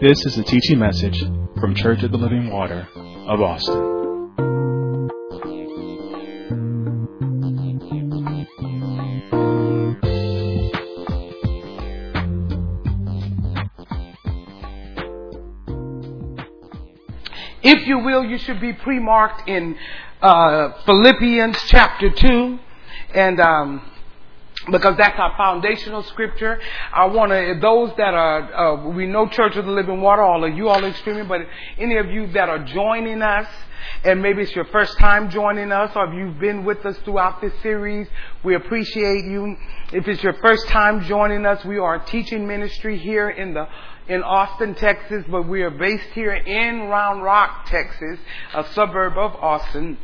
This is a teaching message from Church of the Living Water of Austin. If you will, you should be pre-marked in uh, Philippians chapter 2. And um, because that's our foundational scripture. I want to, those that are, uh, we know Church of the Living Water, all of you all are streaming, but any of you that are joining us, and maybe it's your first time joining us, or if you've been with us throughout this series, we appreciate you. If it's your first time joining us, we are a teaching ministry here in the in Austin, Texas, but we are based here in Round Rock, Texas, a suburb of Austin.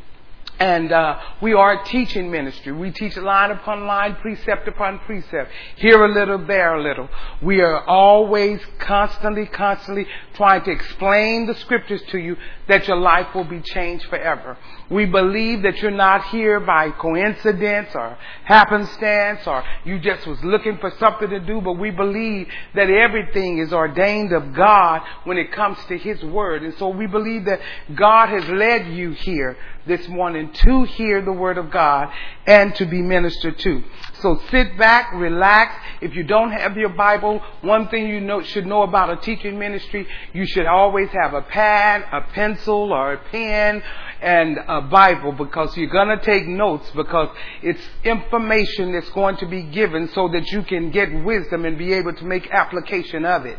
And uh, we are a teaching ministry. We teach line upon line, precept upon precept. Here a little, there a little. We are always, constantly, constantly trying to explain the scriptures to you that your life will be changed forever. We believe that you're not here by coincidence or happenstance or you just was looking for something to do, but we believe that everything is ordained of God when it comes to His Word. And so we believe that God has led you here this morning to hear the Word of God and to be ministered to. So sit back, relax. If you don't have your Bible, one thing you know, should know about a teaching ministry, you should always have a pad, a pencil, or a pen, and a Bible because you're going to take notes because it's information that's going to be given so that you can get wisdom and be able to make application of it.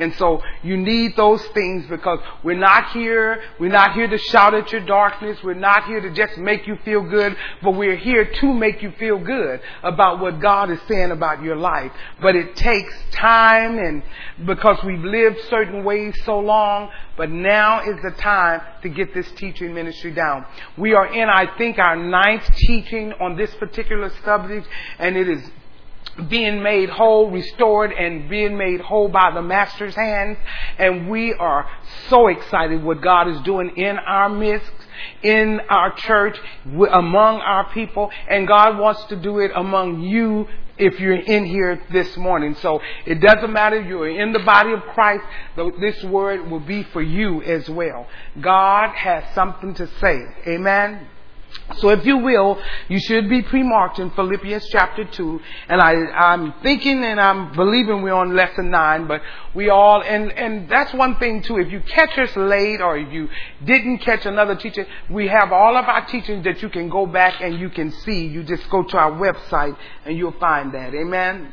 And so you need those things because we're not here, we're not here to shout at your darkness, we're not here to just make you feel good, but we're here to make you feel good about what God is saying about your life. But it takes time and because we've lived certain ways so long, but now is the time to get this teaching ministry down. We are in, I think, our ninth teaching on this particular subject, and it is being made whole, restored, and being made whole by the Master's hands. And we are so excited what God is doing in our midst, in our church, among our people. And God wants to do it among you if you're in here this morning. So it doesn't matter, if you're in the body of Christ, this word will be for you as well. God has something to say. Amen. So if you will, you should be pre-marked in Philippians chapter 2. And I, I'm thinking and I'm believing we're on lesson 9, but we all, and, and that's one thing too. If you catch us late or if you didn't catch another teaching, we have all of our teachings that you can go back and you can see. You just go to our website and you'll find that. Amen.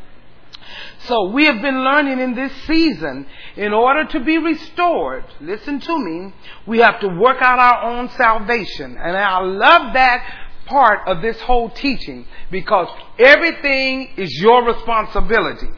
So we have been learning in this season, in order to be restored, listen to me, we have to work out our own salvation. And I love that part of this whole teaching because everything is your responsibility.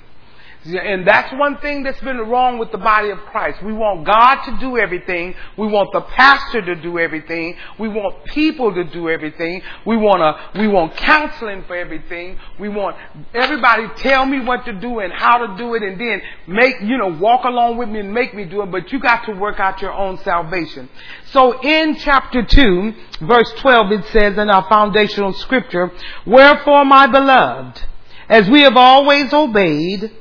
And that's one thing that's been wrong with the body of Christ. We want God to do everything. We want the pastor to do everything. We want people to do everything. We want a, we want counseling for everything. We want everybody tell me what to do and how to do it and then make, you know, walk along with me and make me do it. But you got to work out your own salvation. So in chapter 2, verse 12, it says in our foundational scripture, Wherefore my beloved, as we have always obeyed,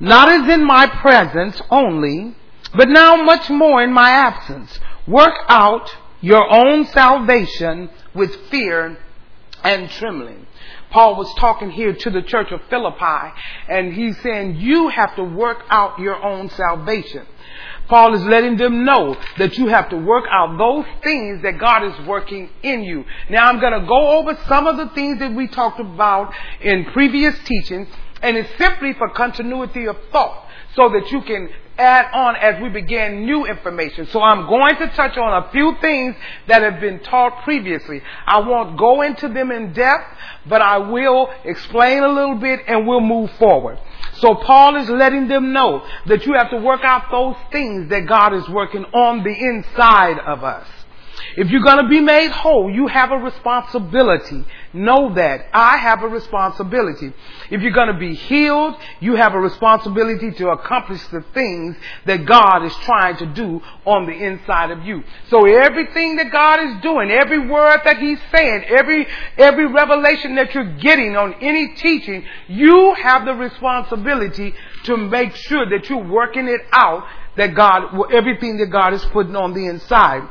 not as in my presence only, but now much more in my absence. Work out your own salvation with fear and trembling. Paul was talking here to the church of Philippi, and he's saying you have to work out your own salvation. Paul is letting them know that you have to work out those things that God is working in you. Now I'm going to go over some of the things that we talked about in previous teachings and it's simply for continuity of thought so that you can add on as we begin new information. So I'm going to touch on a few things that have been taught previously. I won't go into them in depth, but I will explain a little bit and we'll move forward. So Paul is letting them know that you have to work out those things that God is working on the inside of us. If you're going to be made whole, you have a responsibility. Know that. I have a responsibility. If you're going to be healed, you have a responsibility to accomplish the things that God is trying to do on the inside of you. So everything that God is doing, every word that He's saying, every, every revelation that you're getting on any teaching, you have the responsibility to make sure that you're working it out that God, everything that God is putting on the inside.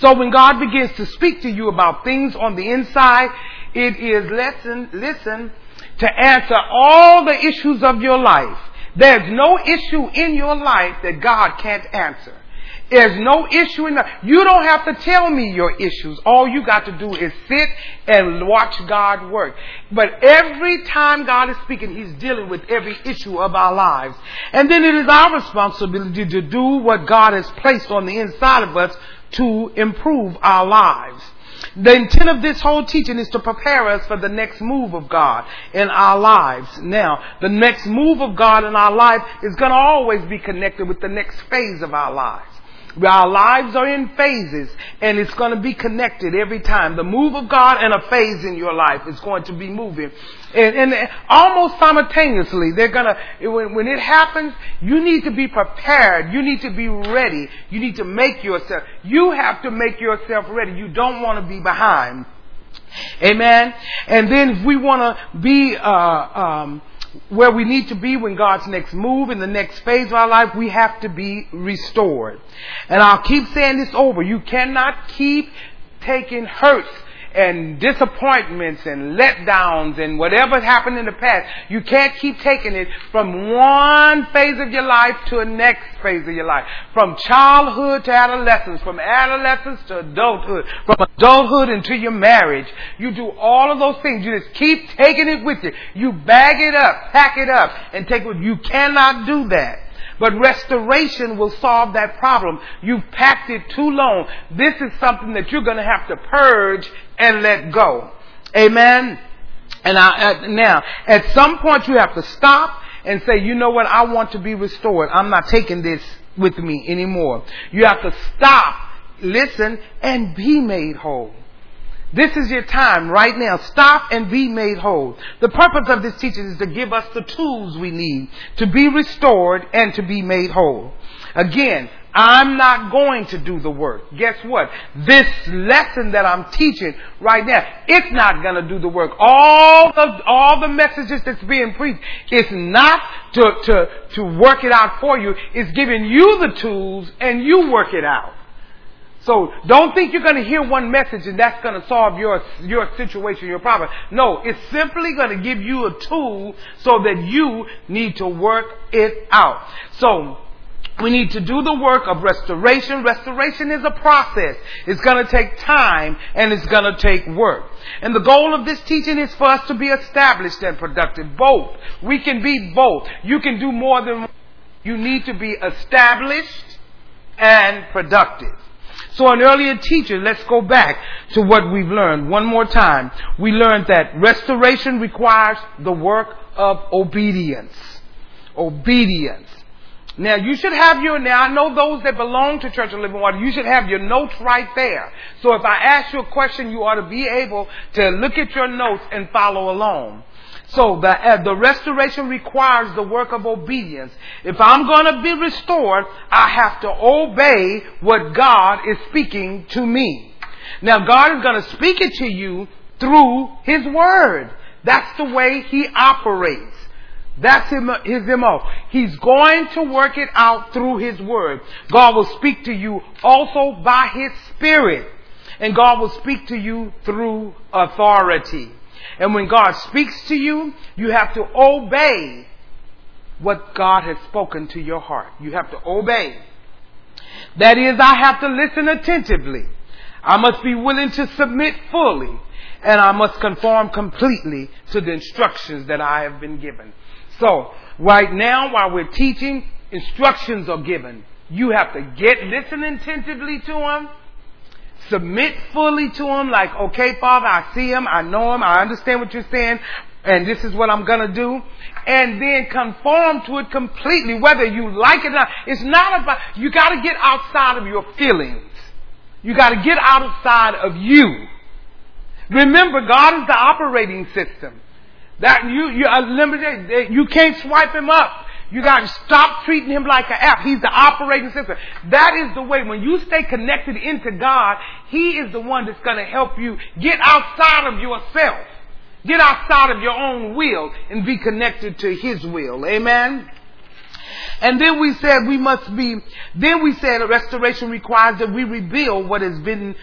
So when God begins to speak to you about things on the inside, it is listen, listen, to answer all the issues of your life. There's no issue in your life that God can't answer. There's no issue in that. You don't have to tell me your issues. All you got to do is sit and watch God work. But every time God is speaking, He's dealing with every issue of our lives. And then it is our responsibility to do what God has placed on the inside of us to improve our lives. The intent of this whole teaching is to prepare us for the next move of God in our lives. Now, the next move of God in our life is going to always be connected with the next phase of our lives. Our lives are in phases and it's going to be connected every time. The move of God and a phase in your life is going to be moving. And, and almost simultaneously, they're going to, when, when it happens, you need to be prepared. You need to be ready. You need to make yourself, you have to make yourself ready. You don't want to be behind. Amen. And then if we want to be, uh, um, where we need to be when God's next move in the next phase of our life, we have to be restored. And I'll keep saying this over. You cannot keep taking hurts and disappointments and letdowns and whatever happened in the past. You can't keep taking it from one phase of your life to a next phase of your life. From childhood to adolescence, from adolescence to adulthood, from adulthood into your marriage. You do all of those things. You just keep taking it with you. You bag it up, pack it up, and take it. You cannot do that. But restoration will solve that problem. You've packed it too long. This is something that you're going to have to purge and let go. Amen. And I, uh, now, at some point you have to stop and say, you know what, I want to be restored. I'm not taking this with me anymore. You have to stop, listen, and be made whole. This is your time right now. Stop and be made whole. The purpose of this teaching is to give us the tools we need to be restored and to be made whole. Again, I'm not going to do the work. Guess what? This lesson that I'm teaching right now, it's not going to do the work. All the, all the messages that's being preached, it's not to, to, to work it out for you. It's giving you the tools and you work it out. So don't think you're going to hear one message and that's going to solve your, your situation, your problem. No, it's simply going to give you a tool so that you need to work it out. So, we need to do the work of restoration. Restoration is a process. It's going to take time and it's going to take work. And the goal of this teaching is for us to be established and productive. Both. We can be both. You can do more than you need to be established and productive. So an earlier teacher, let's go back to what we've learned one more time. We learned that restoration requires the work of obedience. Obedience. Now you should have your, now I know those that belong to Church of Living Water, you should have your notes right there. So if I ask you a question, you ought to be able to look at your notes and follow along. So the, uh, the restoration requires the work of obedience. If I'm going to be restored, I have to obey what God is speaking to me. Now God is going to speak it to you through His Word. That's the way He operates. That's his MO. He's going to work it out through His Word. God will speak to you also by His Spirit. And God will speak to you through authority. And when God speaks to you, you have to obey what God has spoken to your heart. You have to obey. That is, I have to listen attentively. I must be willing to submit fully. And I must conform completely to the instructions that I have been given. So, right now, while we're teaching, instructions are given. You have to get, listen attentively to them submit fully to Him, like, okay, Father, I see Him, I know Him, I understand what you're saying, and this is what I'm gonna do, and then conform to it completely, whether you like it or not. It's not about, you gotta get outside of your feelings. You gotta get outside of you. Remember, God is the operating system. That you, you limited, you can't swipe Him up. You got to stop treating him like an app. He's the operating system. That is the way. When you stay connected into God, He is the one that's going to help you get outside of yourself. Get outside of your own will and be connected to His will. Amen. And then we said we must be, then we said restoration requires that we rebuild what has been,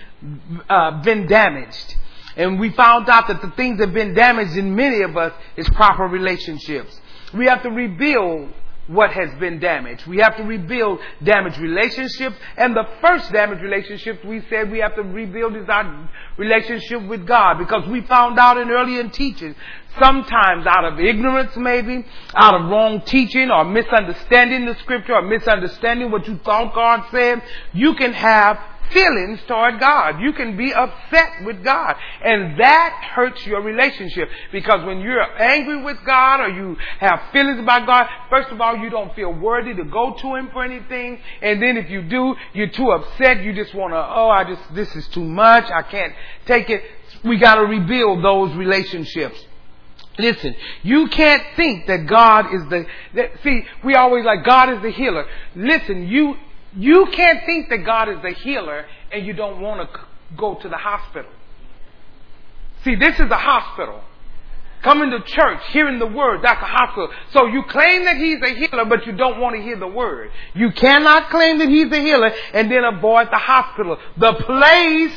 uh, been damaged. And we found out that the things that have been damaged in many of us is proper relationships. We have to rebuild what has been damaged. We have to rebuild damaged relationships. And the first damaged relationship we said we have to rebuild is our relationship with God because we found out in earlier teaching, sometimes out of ignorance maybe, out of wrong teaching or misunderstanding the scripture or misunderstanding what you thought God said, you can have feelings toward God. You can be upset with God. And that hurts your relationship. Because when you're angry with God or you have feelings about God, first of all, you don't feel worthy to go to Him for anything. And then if you do, you're too upset. You just want to, oh, I just, this is too much. I can't take it. We got to rebuild those relationships. Listen, you can't think that God is the, that, see, we always like God is the healer. Listen, you, you can't think that God is the healer and you don't want to go to the hospital. See, this is a hospital. Coming to church, hearing the word, that's a hospital. So you claim that he's a healer, but you don't want to hear the word. You cannot claim that he's a healer and then avoid the hospital, the place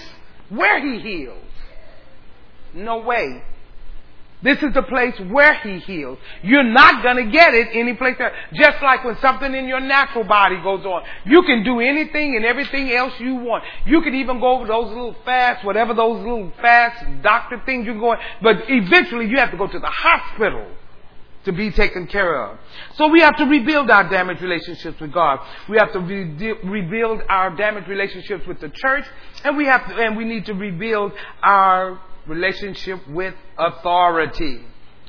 where he heals. No way. This is the place where He heals. You're not gonna get it any place else. Just like when something in your natural body goes on. You can do anything and everything else you want. You can even go over those little fasts, whatever those little fast doctor things you're going, but eventually you have to go to the hospital to be taken care of. So we have to rebuild our damaged relationships with God. We have to re- rebuild our damaged relationships with the church, and we have to, and we need to rebuild our relationship with authority.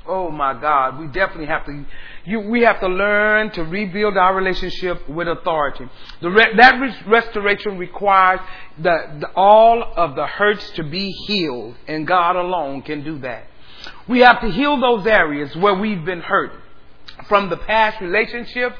Oh my God, we definitely have to, you, we have to learn to rebuild our relationship with authority. Re, that res, restoration requires the, the, all of the hurts to be healed, and God alone can do that. We have to heal those areas where we've been hurt from the past relationships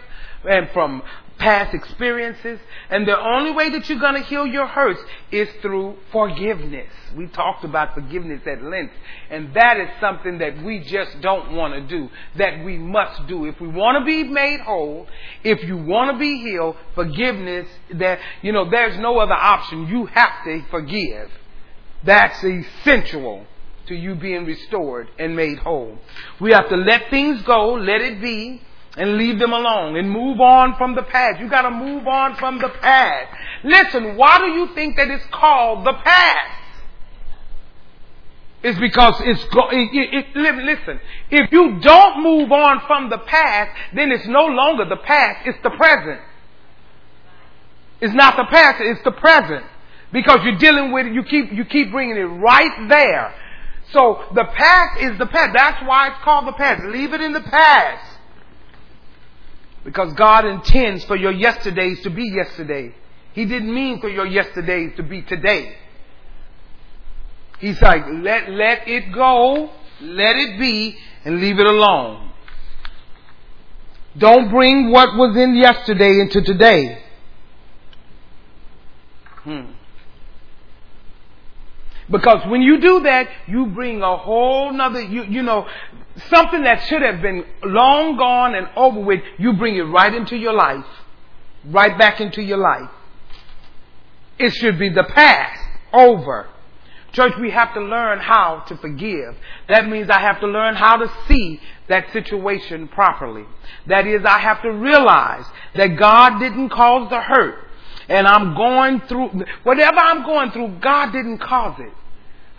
and from past experiences. And the only way that you're going to heal your hurts is through forgiveness. We talked about forgiveness at length. And that is something that we just don't want to do, that we must do. If we want to be made whole, if you want to be healed, forgiveness, that, you know, there's no other option. You have to forgive. That's essential to you being restored and made whole. We have to let things go, let it be, and leave them alone and move on from the past. You gotta move on from the past. Listen, why do you think that it's called the past? It's because it's, go- it, it, it, listen, if you don't move on from the past, then it's no longer the past, it's the present. It's not the past, it's the present. Because you're dealing with it, you keep, you keep bringing it right there. So the past is the past. That's why it's called the past. Leave it in the past. Because God intends for your yesterdays to be yesterday. He didn't mean for your yesterdays to be today. He's like, let, let it go, let it be, and leave it alone. Don't bring what was in yesterday into today. Hmm. Because when you do that, you bring a whole nother, you, you know, something that should have been long gone and over with, you bring it right into your life. Right back into your life. It should be the past, over. Church, we have to learn how to forgive. That means I have to learn how to see that situation properly. That is, I have to realize that God didn't cause the hurt and I'm going through, whatever I'm going through, God didn't cause it.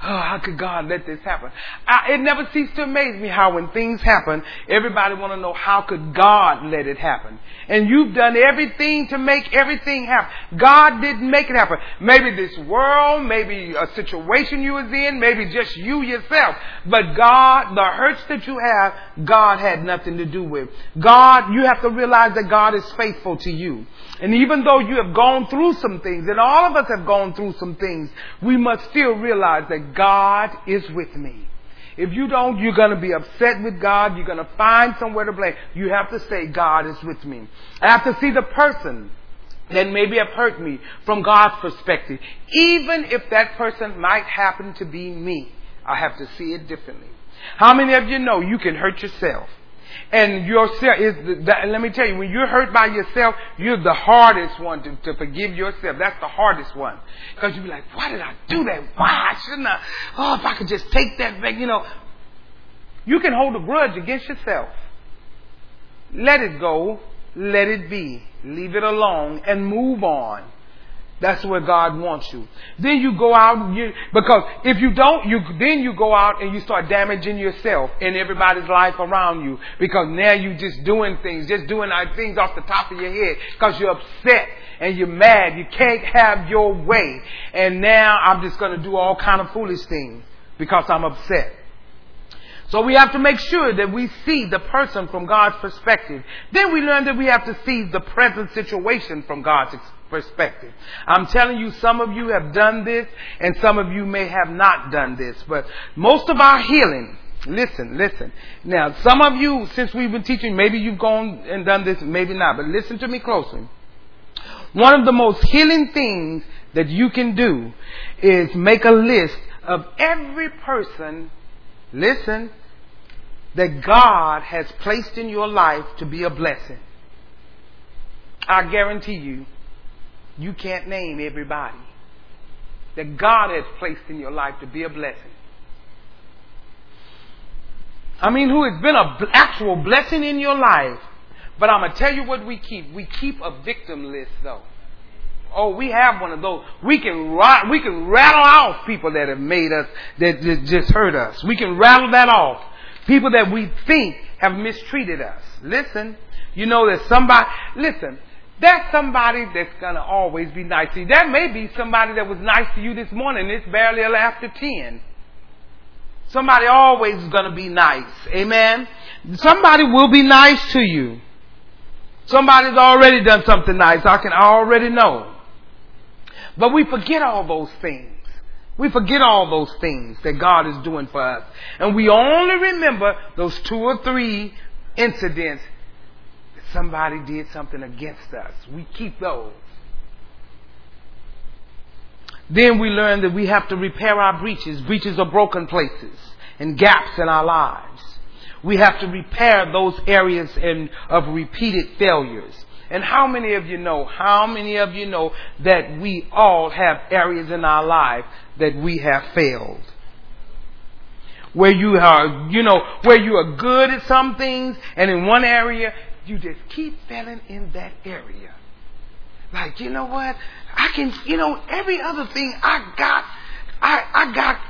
Oh, how could God let this happen? I, it never ceases to amaze me how when things happen, everybody want to know how could God let it happen? And you've done everything to make everything happen. God didn't make it happen. Maybe this world, maybe a situation you was in, maybe just you yourself. But God, the hurts that you have, God had nothing to do with. God, you have to realize that God is faithful to you. And even though you have gone through some things, and all of us have gone through some things, we must still realize that God is with me. If you don't, you're going to be upset with God. You're going to find somewhere to blame. You have to say, God is with me. I have to see the person that maybe have hurt me from God's perspective. Even if that person might happen to be me, I have to see it differently. How many of you know you can hurt yourself? And yourself is the, let me tell you, when you're hurt by yourself, you're the hardest one to, to forgive yourself. That's the hardest one. Because you be like, why did I do that? Why shouldn't I? Oh, if I could just take that back, you know. You can hold a grudge against yourself. Let it go. Let it be. Leave it alone and move on. That's where God wants you. Then you go out, you, because if you don't, you, then you go out and you start damaging yourself and everybody's life around you. Because now you're just doing things, just doing things off the top of your head because you're upset and you're mad. You can't have your way. And now I'm just going to do all kind of foolish things because I'm upset. So we have to make sure that we see the person from God's perspective. Then we learn that we have to see the present situation from God's perspective. I'm telling you, some of you have done this and some of you may have not done this, but most of our healing, listen, listen. Now, some of you, since we've been teaching, maybe you've gone and done this, maybe not, but listen to me closely. One of the most healing things that you can do is make a list of every person, listen, that God has placed in your life to be a blessing. I guarantee you, you can't name everybody that God has placed in your life to be a blessing. I mean, who has been an actual blessing in your life. But I'm going to tell you what we keep. We keep a victim list, though. Oh, we have one of those. We can we can rattle off people that have made us, that, that just hurt us. We can rattle that off. People that we think have mistreated us. Listen, you know that somebody, listen, that's somebody that's gonna always be nice to you. That may be somebody that was nice to you this morning. It's barely after 10. Somebody always is gonna be nice. Amen. Somebody will be nice to you. Somebody's already done something nice. I can already know. But we forget all those things. We forget all those things that God is doing for us. And we only remember those two or three incidents that somebody did something against us. We keep those. Then we learn that we have to repair our breaches. Breaches are broken places and gaps in our lives. We have to repair those areas in, of repeated failures. And how many of you know, how many of you know that we all have areas in our life that we have failed? Where you are, you know, where you are good at some things and in one area you just keep failing in that area. Like, you know what? I can, you know, every other thing I got, I, I got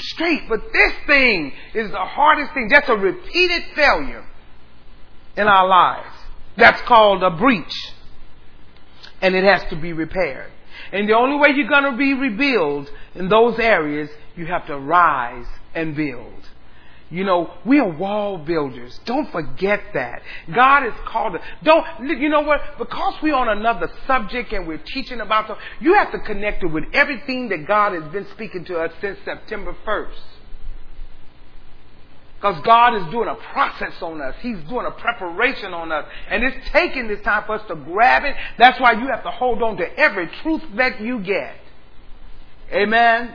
straight, but this thing is the hardest thing. That's a repeated failure in our lives. That's called a breach. And it has to be repaired. And the only way you're going to be rebuilt in those areas, you have to rise and build. You know, we are wall builders. Don't forget that. God has called us. Don't, you know what? Because we're on another subject and we're teaching about the, you have to connect it with everything that God has been speaking to us since September 1st. Because God is doing a process on us. He's doing a preparation on us. And it's taking this time for us to grab it. That's why you have to hold on to every truth that you get. Amen.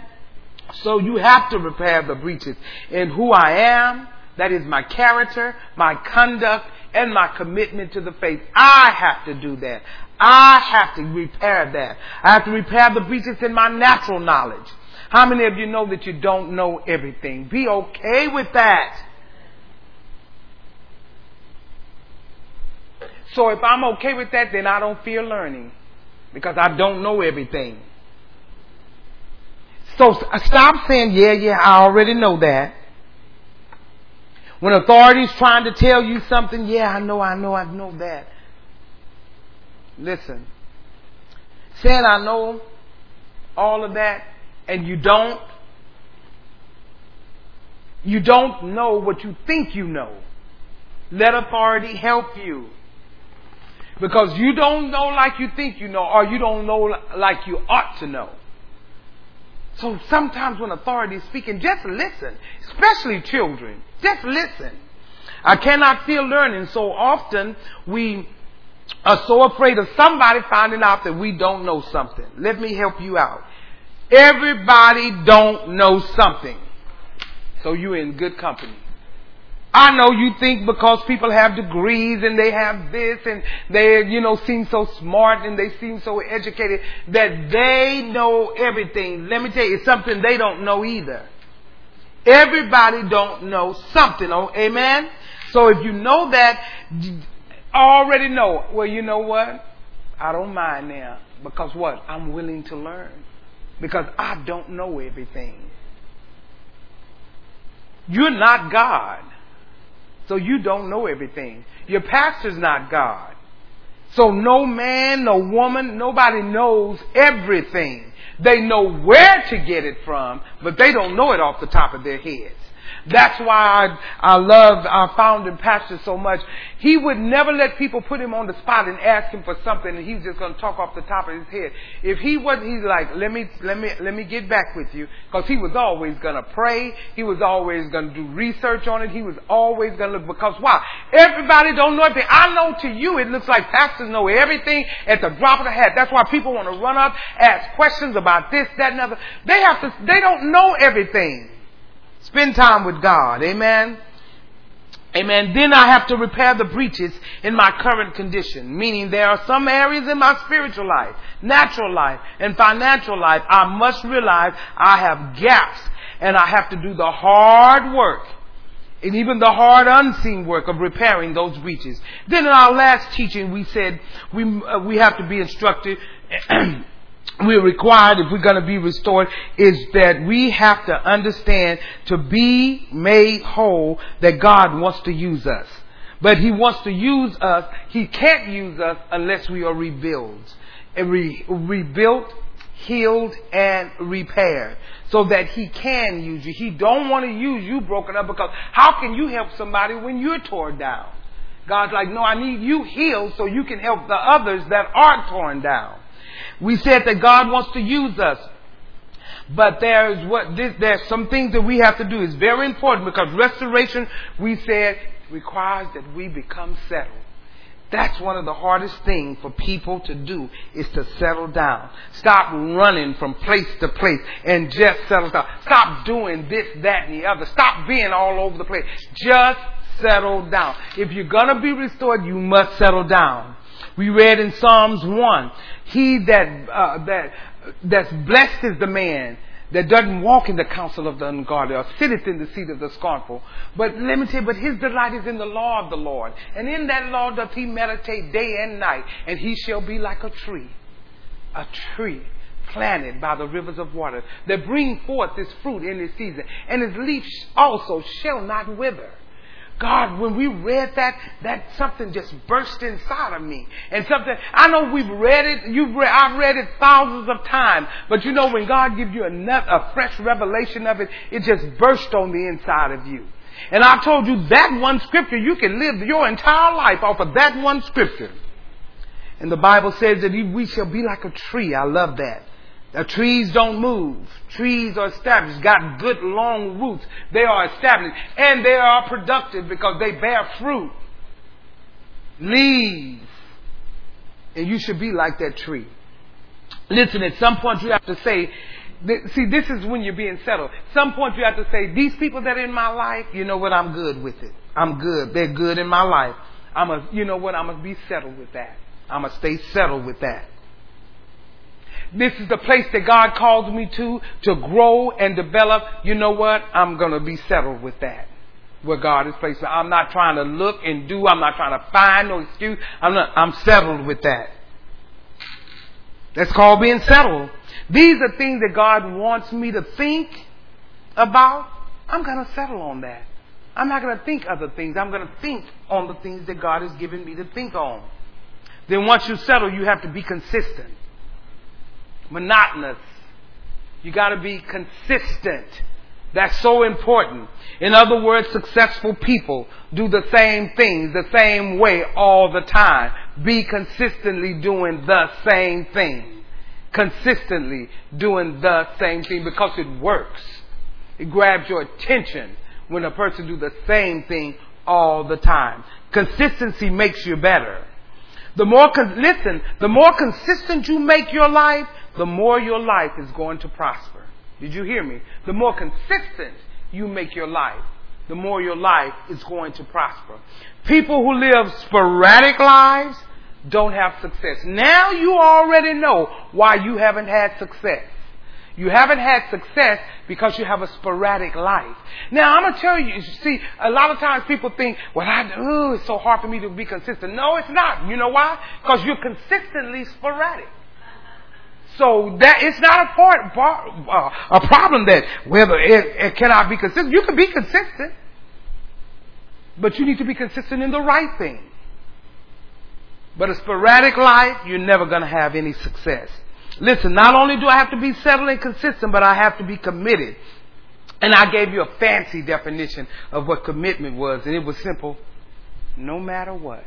So you have to repair the breaches in who I am, that is my character, my conduct, and my commitment to the faith. I have to do that. I have to repair that. I have to repair the breaches in my natural knowledge. How many of you know that you don't know everything? Be okay with that. So if I'm okay with that, then I don't fear learning because I don't know everything. So uh, stop saying, yeah, yeah, I already know that. When authorities trying to tell you something, yeah, I know, I know, I know that. Listen. Saying I know all of that and you don't, you don't know what you think you know. Let authority help you. Because you don't know like you think you know, or you don't know like you ought to know. So sometimes when authority is speaking, just listen, especially children. Just listen. I cannot feel learning. So often we are so afraid of somebody finding out that we don't know something. Let me help you out. Everybody don't know something. So you're in good company. I know you think because people have degrees and they have this and they, you know, seem so smart and they seem so educated that they know everything. Let me tell you, it's something they don't know either. Everybody don't know something. Oh, amen? So if you know that, already know, well, you know what? I don't mind now. Because what? I'm willing to learn. Because I don't know everything. You're not God. So you don't know everything. Your pastor's not God. So no man, no woman, nobody knows everything. They know where to get it from, but they don't know it off the top of their heads. That's why I, I love our founding pastor so much. He would never let people put him on the spot and ask him for something and he's just going to talk off the top of his head. If he wasn't, he's like, let me, let me, let me get back with you. Cause he was always going to pray. He was always going to do research on it. He was always going to look, because why? Everybody don't know everything. I know to you it looks like pastors know everything at the drop of the hat. That's why people want to run up, ask questions about this, that, and other. They have to, they don't know everything. Spend time with God. Amen. Amen. Then I have to repair the breaches in my current condition. Meaning there are some areas in my spiritual life, natural life, and financial life I must realize I have gaps and I have to do the hard work and even the hard unseen work of repairing those breaches. Then in our last teaching we said we, uh, we have to be instructed we're required if we're going to be restored is that we have to understand to be made whole that God wants to use us. But He wants to use us. He can't use us unless we are rebuilt. Re- rebuilt, healed, and repaired. So that He can use you. He don't want to use you broken up because how can you help somebody when you're torn down? God's like, no, I need you healed so you can help the others that are torn down. We said that God wants to use us. But there's what there's some things that we have to do. It's very important because restoration, we said, requires that we become settled. That's one of the hardest things for people to do is to settle down. Stop running from place to place and just settle down. Stop doing this, that, and the other. Stop being all over the place. Just settle down. If you're gonna be restored, you must settle down. We read in Psalms 1, he that, uh, that, that's blessed is the man that doesn't walk in the counsel of the ungodly or sitteth in the seat of the scornful. But let me tell you, but his delight is in the law of the Lord. And in that law doth he meditate day and night, and he shall be like a tree. A tree planted by the rivers of water that bring forth its fruit in its season, and its leaf also shall not wither. God, when we read that, that something just burst inside of me. And something, I know we've read it, you've read, I've read it thousands of times, but you know when God gives you a, a fresh revelation of it, it just burst on the inside of you. And I told you that one scripture, you can live your entire life off of that one scripture. And the Bible says that we shall be like a tree. I love that. The trees don't move. Trees are established, got good long roots. They are established and they are productive because they bear fruit. Leaves. And you should be like that tree. Listen, at some point you have to say, see, this is when you're being settled. Some point you have to say, these people that are in my life, you know what, I'm good with it. I'm good. They're good in my life. I'm a, you know what, I'm gonna be settled with that. I'm gonna stay settled with that. This is the place that God calls me to, to grow and develop. You know what? I'm going to be settled with that. Where God has placed. I'm not trying to look and do. I'm not trying to find no excuse. I'm not, I'm settled with that. That's called being settled. These are things that God wants me to think about. I'm going to settle on that. I'm not going to think other things. I'm going to think on the things that God has given me to think on. Then once you settle, you have to be consistent monotonous. You gotta be consistent. That's so important. In other words, successful people do the same things the same way all the time. Be consistently doing the same thing. Consistently doing the same thing because it works. It grabs your attention when a person do the same thing all the time. Consistency makes you better. The more, con- listen, the more consistent you make your life, the more your life is going to prosper. Did you hear me? The more consistent you make your life, the more your life is going to prosper. People who live sporadic lives don't have success. Now you already know why you haven't had success. You haven't had success because you have a sporadic life. Now I'm gonna tell you, you see, a lot of times people think, well, I, oh, it's so hard for me to be consistent. No, it's not. You know why? Because you're consistently sporadic. So that it's not a part, part uh, a problem that whether it, it cannot be consistent. You can be consistent, but you need to be consistent in the right thing. But a sporadic life, you're never going to have any success. Listen, not only do I have to be settled and consistent, but I have to be committed. And I gave you a fancy definition of what commitment was, and it was simple. No matter what.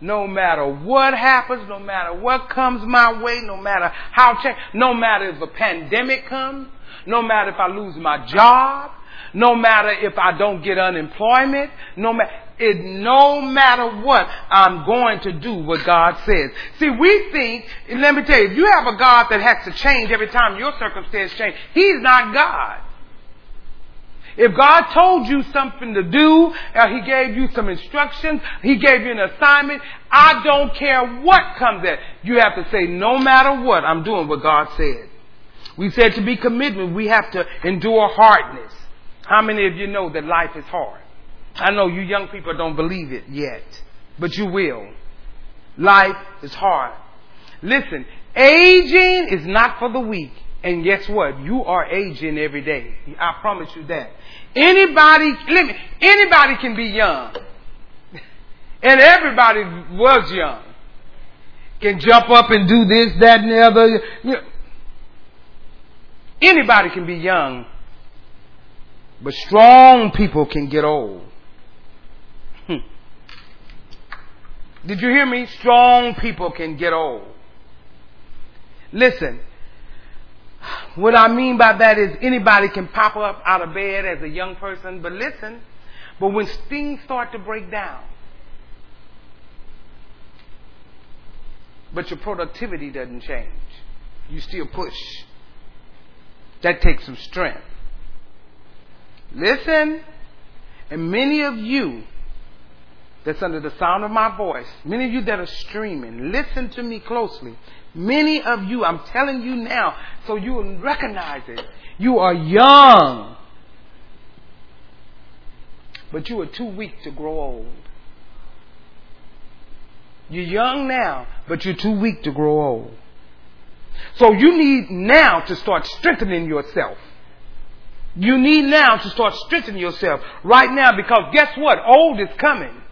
No matter what happens, no matter what comes my way, no matter how change, no matter if a pandemic comes, no matter if I lose my job, no matter if I don't get unemployment, no matter, it, no matter what, I'm going to do what God says. See, we think, let me tell you, if you have a God that has to change every time your circumstance change, He's not God. If God told you something to do, or He gave you some instructions, He gave you an assignment, I don't care what comes at. You have to say, no matter what, I'm doing what God said. We said to be commitment, we have to endure hardness. How many of you know that life is hard? I know you young people don't believe it yet, but you will. Life is hard. Listen, aging is not for the weak. And guess what? You are aging every day. I promise you that. Anybody, let me, anybody can be young. And everybody was young. Can jump up and do this, that, and the other. Anybody can be young. But strong people can get old. Did you hear me? Strong people can get old. Listen, what I mean by that is anybody can pop up out of bed as a young person, but listen, but when things start to break down, but your productivity doesn't change, you still push. That takes some strength. Listen, and many of you that's under the sound of my voice, many of you that are streaming, listen to me closely. Many of you, I'm telling you now, so you will recognize it. You are young, but you are too weak to grow old. You're young now, but you're too weak to grow old. So you need now to start strengthening yourself. You need now to start strengthening yourself right now because guess what? Old is coming.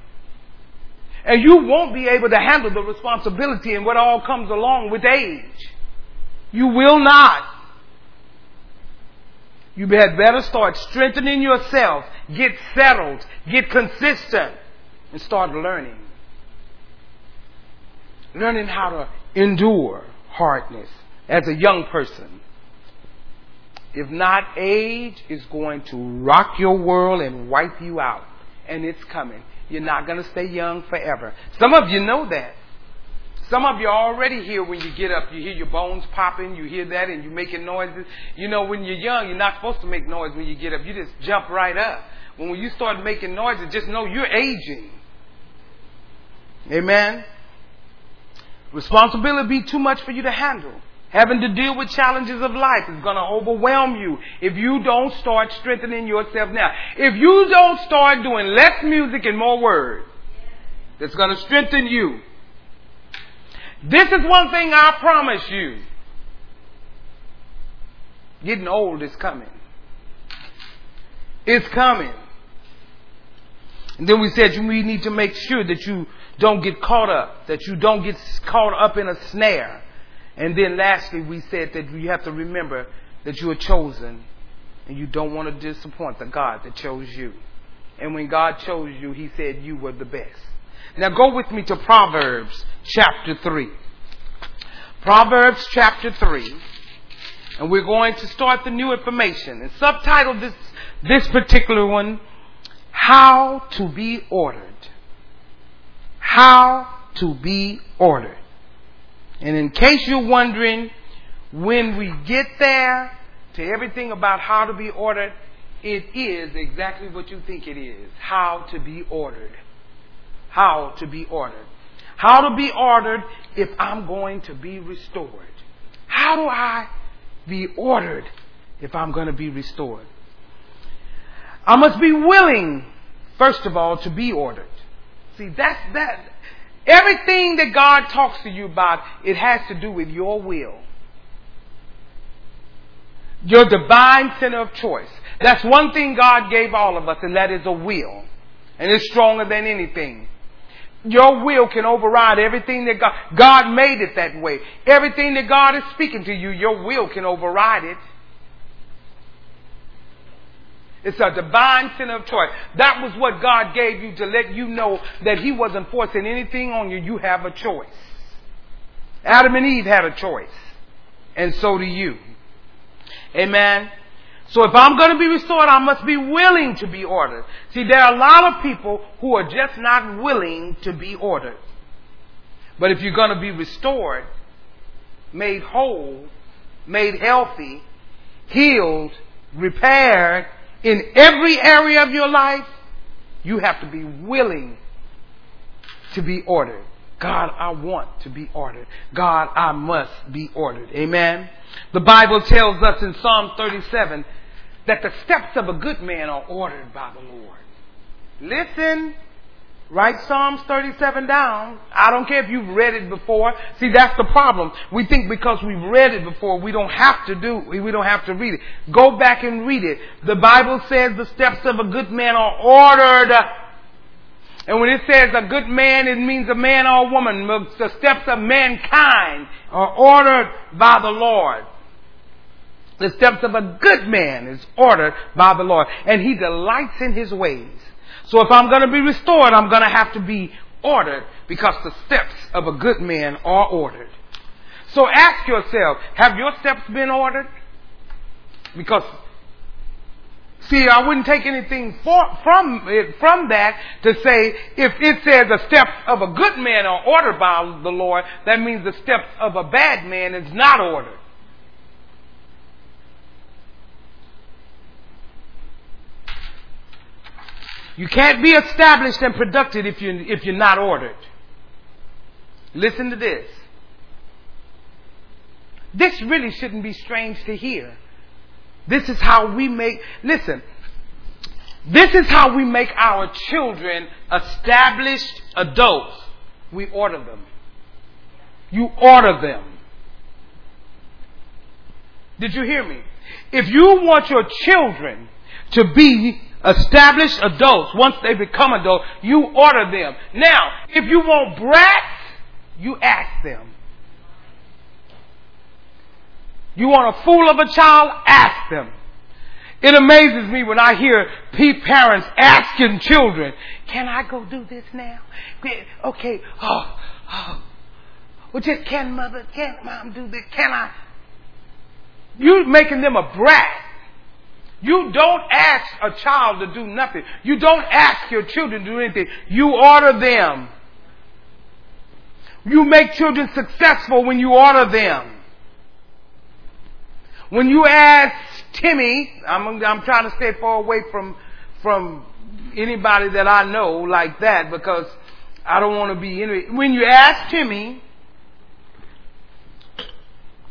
And you won't be able to handle the responsibility and what all comes along with age. You will not. You had better start strengthening yourself, get settled, get consistent, and start learning. Learning how to endure hardness as a young person. If not, age is going to rock your world and wipe you out. And it's coming. You're not going to stay young forever. Some of you know that. Some of you are already here when you get up. You hear your bones popping, you hear that, and you're making noises. You know, when you're young, you're not supposed to make noise when you get up. You just jump right up. When you start making noises, just know you're aging. Amen. Responsibility be too much for you to handle. Having to deal with challenges of life is going to overwhelm you if you don't start strengthening yourself now. If you don't start doing less music and more words, that's going to strengthen you. This is one thing I promise you. Getting old is coming. It's coming. And then we said we need to make sure that you don't get caught up, that you don't get caught up in a snare and then lastly, we said that you have to remember that you are chosen and you don't want to disappoint the God that chose you. And when God chose you, He said you were the best. Now go with me to Proverbs chapter 3. Proverbs chapter 3. And we're going to start the new information and subtitle this, this particular one, How to be Ordered. How to be Ordered. And in case you're wondering when we get there to everything about how to be ordered, it is exactly what you think it is. How to be ordered. How to be ordered. How to be ordered if I'm going to be restored. How do I be ordered if I'm going to be restored? I must be willing, first of all, to be ordered. See, that's that. Everything that God talks to you about, it has to do with your will. Your divine center of choice. That's one thing God gave all of us, and that is a will. And it's stronger than anything. Your will can override everything that God, God made it that way. Everything that God is speaking to you, your will can override it. It's a divine center of choice. That was what God gave you to let you know that He wasn't forcing anything on you. You have a choice. Adam and Eve had a choice. And so do you. Amen. So if I'm going to be restored, I must be willing to be ordered. See, there are a lot of people who are just not willing to be ordered. But if you're going to be restored, made whole, made healthy, healed, repaired in every area of your life, you have to be willing to be ordered. God, I want to be ordered. God, I must be ordered. Amen. The Bible tells us in Psalm 37 that the steps of a good man are ordered by the Lord. Listen, write Psalms 37 down. I don't care if you've read it before. See, that's the problem. We think because we've read it before, we don't have to do, we don't have to read it. Go back and read it. The Bible says the steps of a good man are ordered and when it says a good man, it means a man or a woman. The steps of mankind are ordered by the Lord. The steps of a good man is ordered by the Lord. And he delights in his ways. So if I'm going to be restored, I'm going to have to be ordered because the steps of a good man are ordered. So ask yourself, have your steps been ordered? Because See, I wouldn't take anything for, from it, from that to say if it says the steps of a good man are ordered by the Lord, that means the steps of a bad man is not ordered. You can't be established and productive if you if you're not ordered. Listen to this. This really shouldn't be strange to hear. This is how we make, listen, this is how we make our children established adults. We order them. You order them. Did you hear me? If you want your children to be established adults, once they become adults, you order them. Now, if you want brats, you ask them. You want a fool of a child? Ask them. It amazes me when I hear parents asking children, can I go do this now? Okay, oh, oh. Well, just can mother, can mom do this? Can I? You're making them a brat. You don't ask a child to do nothing. You don't ask your children to do anything. You order them. You make children successful when you order them. When you ask Timmy, I'm, I'm trying to stay far away from, from anybody that I know like that because I don't want to be any. When you ask Timmy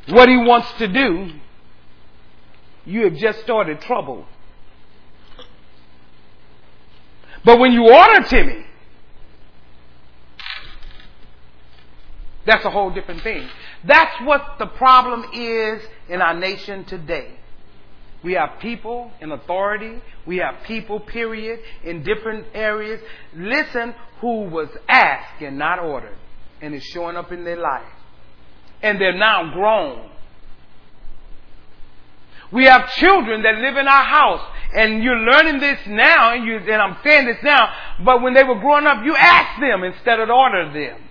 what he wants to do, you have just started trouble. But when you order Timmy, that's a whole different thing. That's what the problem is in our nation today. We have people in authority. We have people, period, in different areas. Listen, who was asked and not ordered, and is showing up in their life. And they're now grown. We have children that live in our house, and you're learning this now, and, you, and I'm saying this now, but when they were growing up, you asked them instead of ordered them.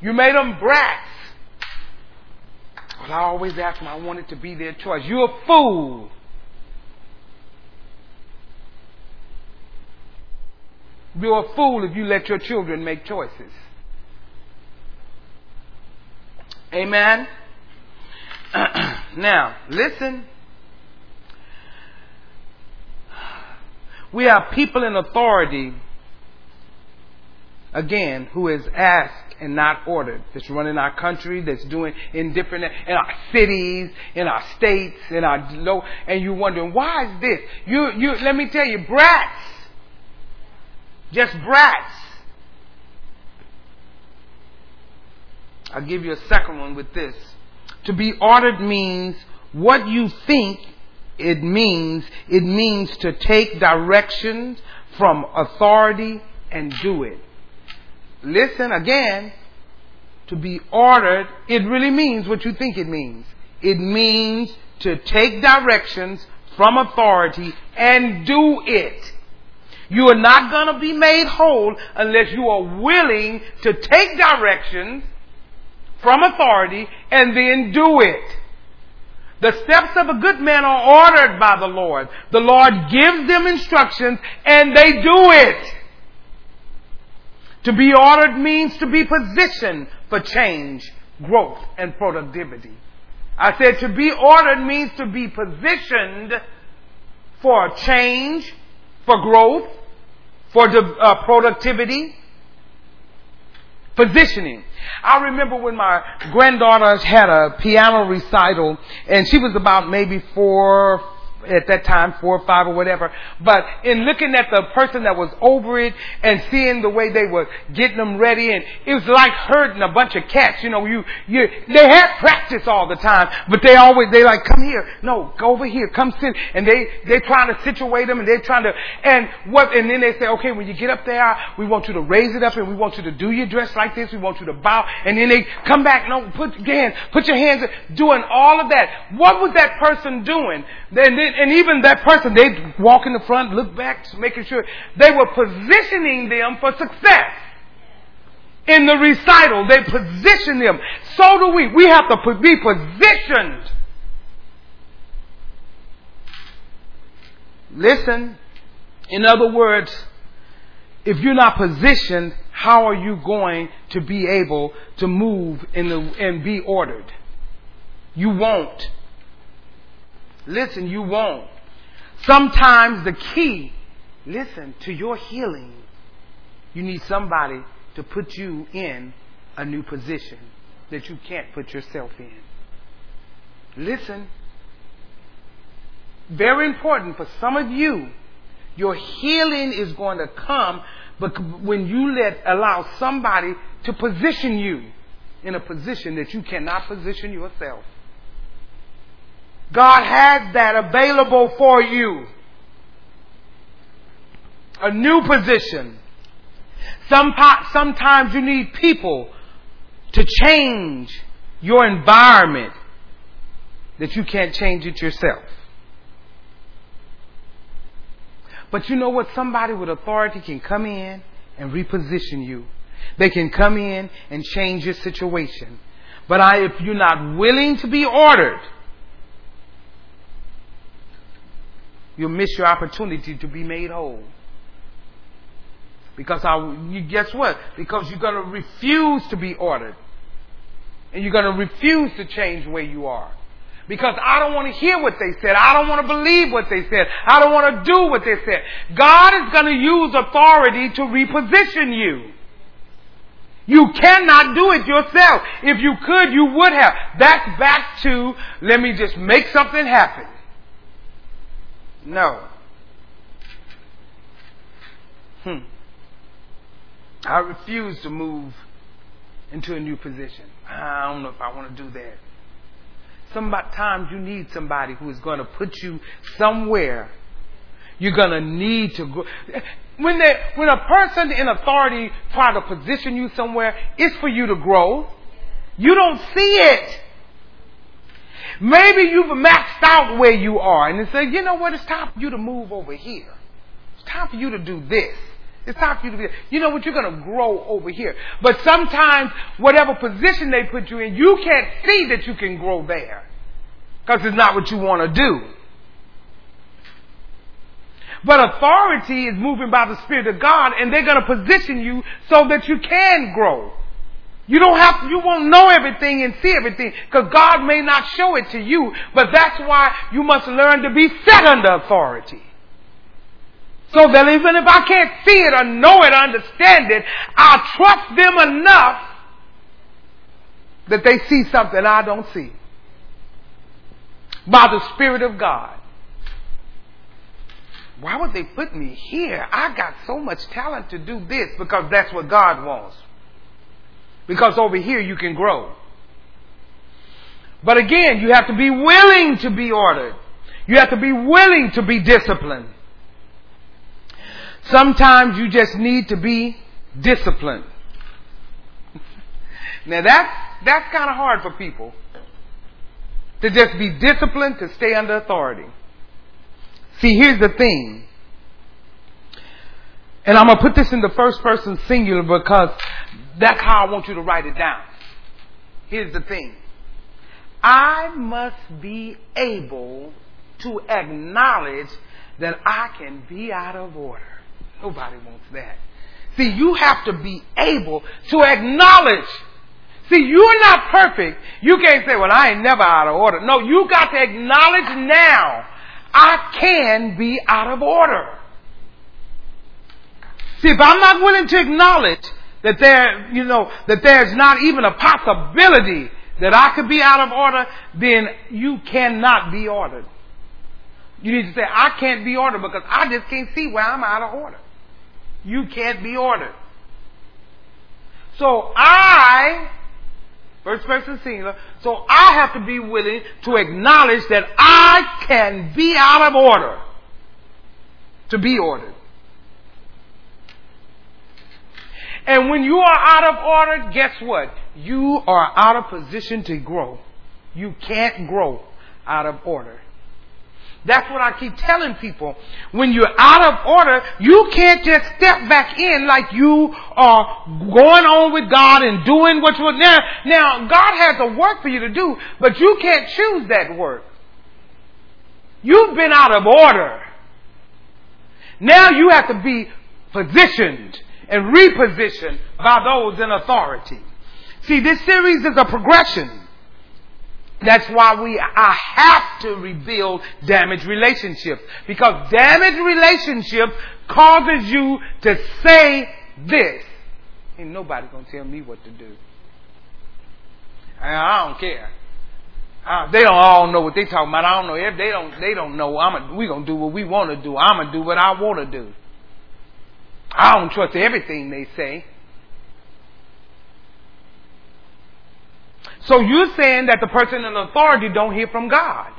You made them brats. Well, I always ask them, I want it to be their choice. You're a fool. You're a fool if you let your children make choices. Amen. now, listen. We are people in authority, again, who is asked and not ordered. That's running our country, that's doing in different, in our cities, in our states, in our low, and you're wondering, why is this? You, you, let me tell you, brats. Just brats. I'll give you a second one with this. To be ordered means what you think it means. It means to take directions from authority and do it. Listen again. To be ordered, it really means what you think it means. It means to take directions from authority and do it. You are not going to be made whole unless you are willing to take directions from authority and then do it. The steps of a good man are ordered by the Lord. The Lord gives them instructions and they do it. To be ordered means to be positioned for change, growth, and productivity. I said to be ordered means to be positioned for change, for growth, for uh, productivity, positioning. I remember when my granddaughters had a piano recital and she was about maybe four, at that time, four or five or whatever. But in looking at the person that was over it and seeing the way they were getting them ready, and it was like herding a bunch of cats. You know, you, you, they had practice all the time, but they always, they like, come here. No, go over here. Come sit. And they, they trying to situate them and they're trying to, and what, and then they say, okay, when you get up there, we want you to raise it up and we want you to do your dress like this. We want you to bow. And then they come back. No, put your hands, put your hands, doing all of that. What was that person doing? Then, and even that person, they walk in the front, look back, making sure they were positioning them for success. In the recital, they position them. So do we. We have to be positioned. Listen. In other words, if you're not positioned, how are you going to be able to move in the, and be ordered? You won't. Listen, you won't. Sometimes the key, listen, to your healing, you need somebody to put you in a new position that you can't put yourself in. Listen, very important for some of you, your healing is going to come but when you let allow somebody to position you in a position that you cannot position yourself. God has that available for you. A new position. Sometimes you need people to change your environment that you can't change it yourself. But you know what? Somebody with authority can come in and reposition you. They can come in and change your situation. But I, if you're not willing to be ordered, you'll miss your opportunity to be made whole. Because I, you guess what? Because you're going to refuse to be ordered. And you're going to refuse to change where you are. Because I don't want to hear what they said. I don't want to believe what they said. I don't want to do what they said. God is going to use authority to reposition you. You cannot do it yourself. If you could, you would have. That's back to, let me just make something happen. No. Hmm. I refuse to move into a new position. I don't know if I want to do that. Sometimes you need somebody who is going to put you somewhere. You're going to need to go. When, they, when a person in authority try to position you somewhere, it's for you to grow. You don't see it. Maybe you've maxed out where you are and they say, you know what, it's time for you to move over here. It's time for you to do this. It's time for you to be, you know what, you're going to grow over here. But sometimes, whatever position they put you in, you can't see that you can grow there. Because it's not what you want to do. But authority is moving by the Spirit of God and they're going to position you so that you can grow. You don't have, you won't know everything and see everything because God may not show it to you, but that's why you must learn to be set under authority. So that even if I can't see it or know it or understand it, I trust them enough that they see something I don't see. By the Spirit of God. Why would they put me here? I got so much talent to do this because that's what God wants. Because over here you can grow. But again, you have to be willing to be ordered. You have to be willing to be disciplined. Sometimes you just need to be disciplined. now that's, that's kind of hard for people. To just be disciplined to stay under authority. See, here's the thing. And I'm going to put this in the first person singular because that's how I want you to write it down. Here's the thing. I must be able to acknowledge that I can be out of order. Nobody wants that. See, you have to be able to acknowledge. See, you're not perfect. You can't say, well, I ain't never out of order. No, you got to acknowledge now, I can be out of order. See, if I'm not willing to acknowledge that there, you know, that there's not even a possibility that I could be out of order, then you cannot be ordered. You need to say, I can't be ordered because I just can't see where I'm out of order. You can't be ordered. So I, first person singular, so I have to be willing to acknowledge that I can be out of order to be ordered. And when you are out of order, guess what? You are out of position to grow. You can't grow out of order. That's what I keep telling people. When you're out of order, you can't just step back in like you are going on with God and doing what you now. Now, God has a work for you to do, but you can't choose that work. You've been out of order. Now you have to be positioned and repositioned by those in authority. See, this series is a progression. That's why we I have to rebuild damaged relationships. Because damaged relationships causes you to say this. Ain't nobody gonna tell me what to do. And I don't care. Uh, they don't all know what they talking about. I don't know if they don't. They don't know. I'm. A, we gonna do what we want to do. I'm gonna do what I want to do. I don't trust everything they say. So you're saying that the person in authority don't hear from God.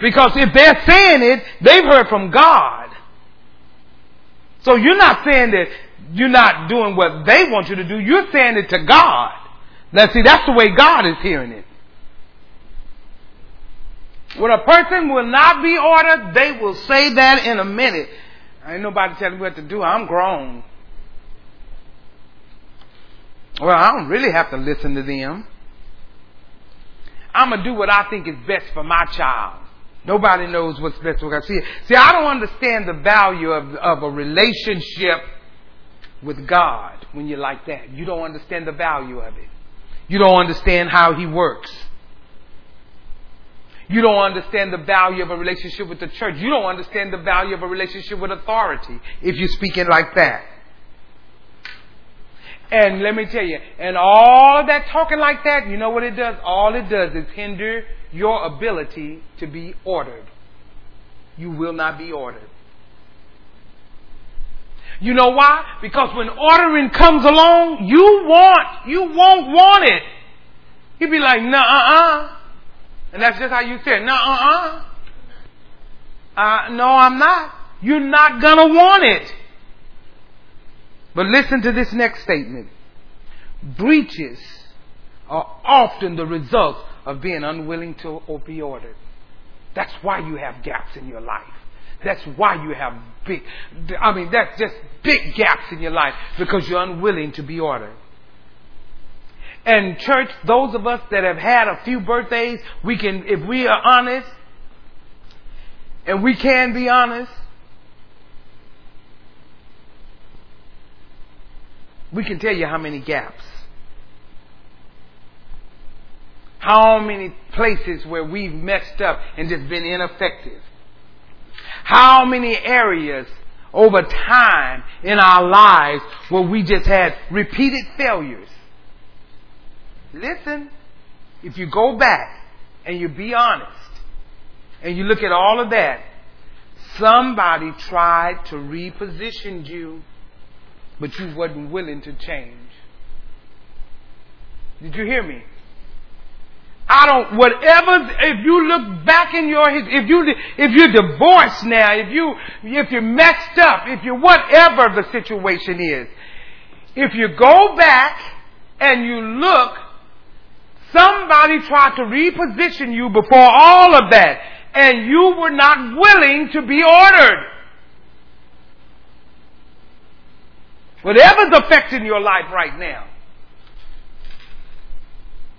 Because if they're saying it, they've heard from God. So you're not saying that you're not doing what they want you to do. You're saying it to God. Now see, that's the way God is hearing it. When a person will not be ordered, they will say that in a minute. Ain't nobody telling me what to do. I'm grown. Well, I don't really have to listen to them. I'm gonna do what I think is best for my child. Nobody knows what's best for God. See, see, I don't understand the value of, of a relationship with God when you're like that. You don't understand the value of it. You don't understand how He works. You don't understand the value of a relationship with the church. You don't understand the value of a relationship with authority if you're speaking like that. And let me tell you, and all of that talking like that, you know what it does? All it does is hinder your ability to be ordered. You will not be ordered. You know why? Because when ordering comes along, you want, you won't want it. You'd be like, nah, uh, uh. And that's just how you say it. Nah, uh, uh. Uh, no, I'm not. You're not gonna want it. But listen to this next statement. Breaches are often the result of being unwilling to be ordered. That's why you have gaps in your life. That's why you have big, I mean, that's just big gaps in your life because you're unwilling to be ordered. And church, those of us that have had a few birthdays, we can, if we are honest, and we can be honest, we can tell you how many gaps How many places where we've messed up and just been ineffective? How many areas over time in our lives where we just had repeated failures? Listen, if you go back and you be honest and you look at all of that, somebody tried to reposition you, but you wasn't willing to change. Did you hear me? I don't, whatever, if you look back in your, if you, if you're divorced now, if you, if you're messed up, if you're whatever the situation is, if you go back and you look, somebody tried to reposition you before all of that, and you were not willing to be ordered. Whatever's affecting your life right now,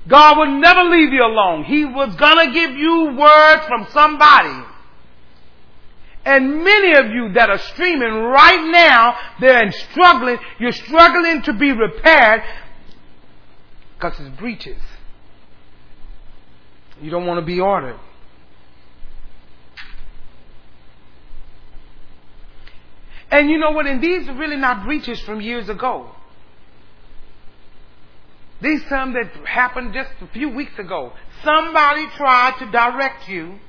God will never leave you alone. He was gonna give you words from somebody. And many of you that are streaming right now, they're struggling, you're struggling to be repaired because it's breaches. You don't want to be ordered. And you know what? And these are really not breaches from years ago. These some that happened just a few weeks ago. Somebody tried to direct you,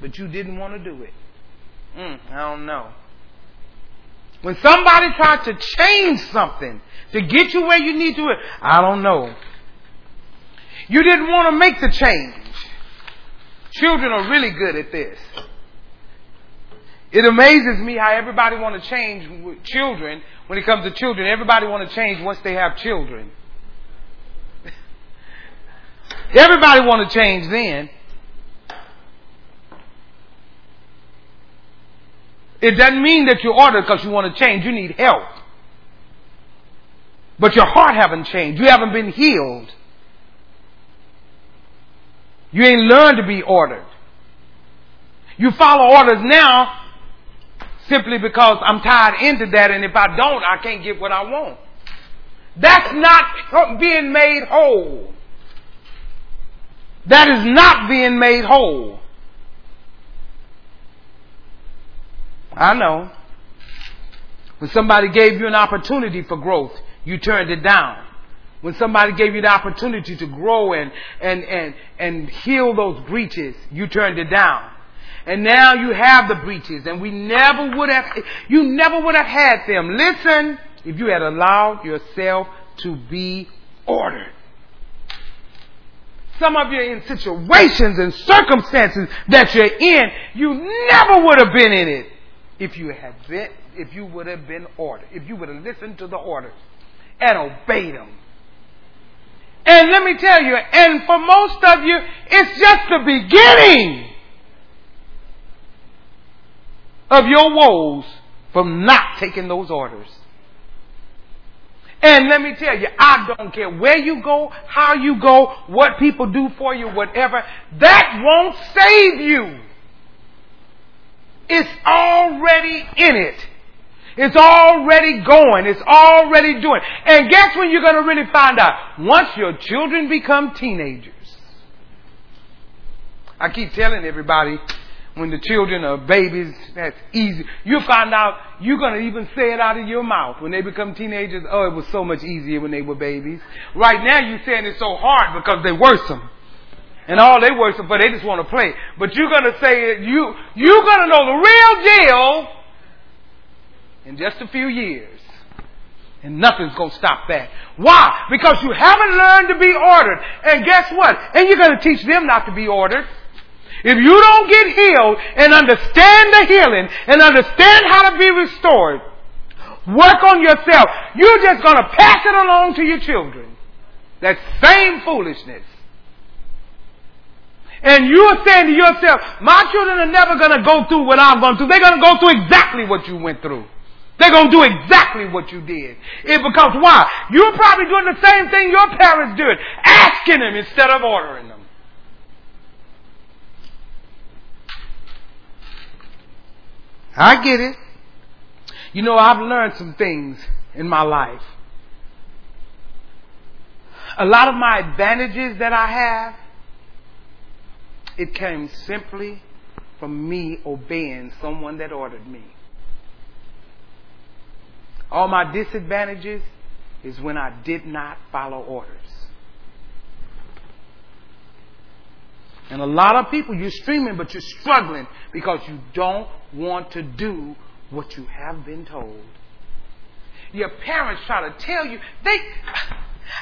but you didn't want to do it. Mm, I don't know. When somebody tried to change something to get you where you need to, I don't know. You didn't want to make the change. Children are really good at this. It amazes me how everybody want to change with children. When it comes to children, everybody want to change once they have children. Everybody want to change then. It doesn't mean that you're ordered because you want to change. You need help. But your heart haven't changed. You haven't been healed. You ain't learned to be ordered. You follow orders now simply because I'm tied into that and if I don't, I can't get what I want. That's not being made whole. That is not being made whole. I know. When somebody gave you an opportunity for growth, you turned it down. When somebody gave you the opportunity to grow and, and, and, and heal those breaches, you turned it down. And now you have the breaches and we never would have, you never would have had them. Listen, if you had allowed yourself to be ordered. Some of you in situations and circumstances that you're in, you never would have been in it if you had been, if you would have been ordered, if you would have listened to the orders and obeyed them. And let me tell you, and for most of you, it's just the beginning of your woes from not taking those orders. And let me tell you, I don't care where you go, how you go, what people do for you, whatever. That won't save you. It's already in it. It's already going. It's already doing. And guess when you're going to really find out? Once your children become teenagers. I keep telling everybody, when the children are babies, that's easy. You find out you're going to even say it out of your mouth. When they become teenagers, oh, it was so much easier when they were babies. Right now you're saying it's so hard because they're worsen. And all they worsen for, they just want to play. But you're going to say, it, you, you're going to know the real deal in just a few years. And nothing's going to stop that. Why? Because you haven't learned to be ordered. And guess what? And you're going to teach them not to be ordered. If you don't get healed and understand the healing and understand how to be restored, work on yourself, you're just going to pass it along to your children. That same foolishness. And you're saying to yourself, my children are never going to go through what I'm going through. They're going to go through exactly what you went through. They're going to do exactly what you did. It because why? You're probably doing the same thing your parents did, asking them instead of ordering them. I get it. You know, I've learned some things in my life. A lot of my advantages that I have, it came simply from me obeying someone that ordered me. All my disadvantages is when I did not follow orders. And a lot of people, you're streaming, but you're struggling because you don't want to do what you have been told. Your parents try to tell you, they,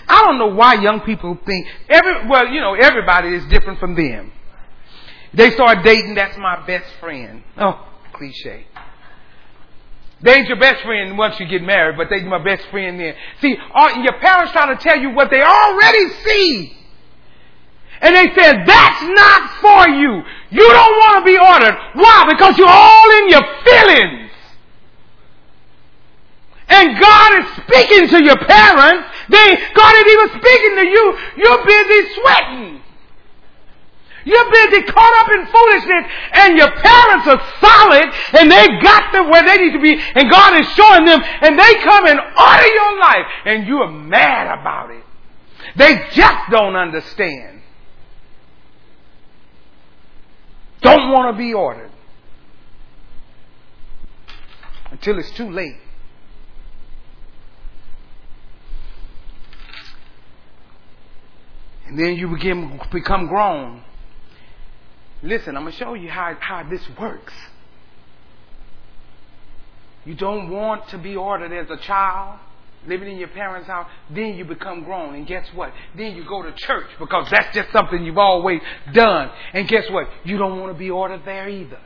I don't know why young people think, every, well, you know, everybody is different from them. They start dating, that's my best friend. Oh, cliche. They ain't your best friend once you get married, but they my best friend then. See, all, your parents trying to tell you what they already see. And they said, that's not for you. You don't want to be ordered. Why? Because you're all in your feelings. And God is speaking to your parents. They, God is even speaking to you. You're busy sweating. You're busy caught up in foolishness and your parents are solid and they got them where they need to be and God is showing them and they come and order your life and you are mad about it. They just don't understand. Don't want to be ordered until it's too late. And then you begin become grown. Listen, I'm going to show you how, how this works. You don't want to be ordered as a child, living in your parents' house, then you become grown. And guess what? Then you go to church because that's just something you've always done. And guess what? You don't want to be ordered there either.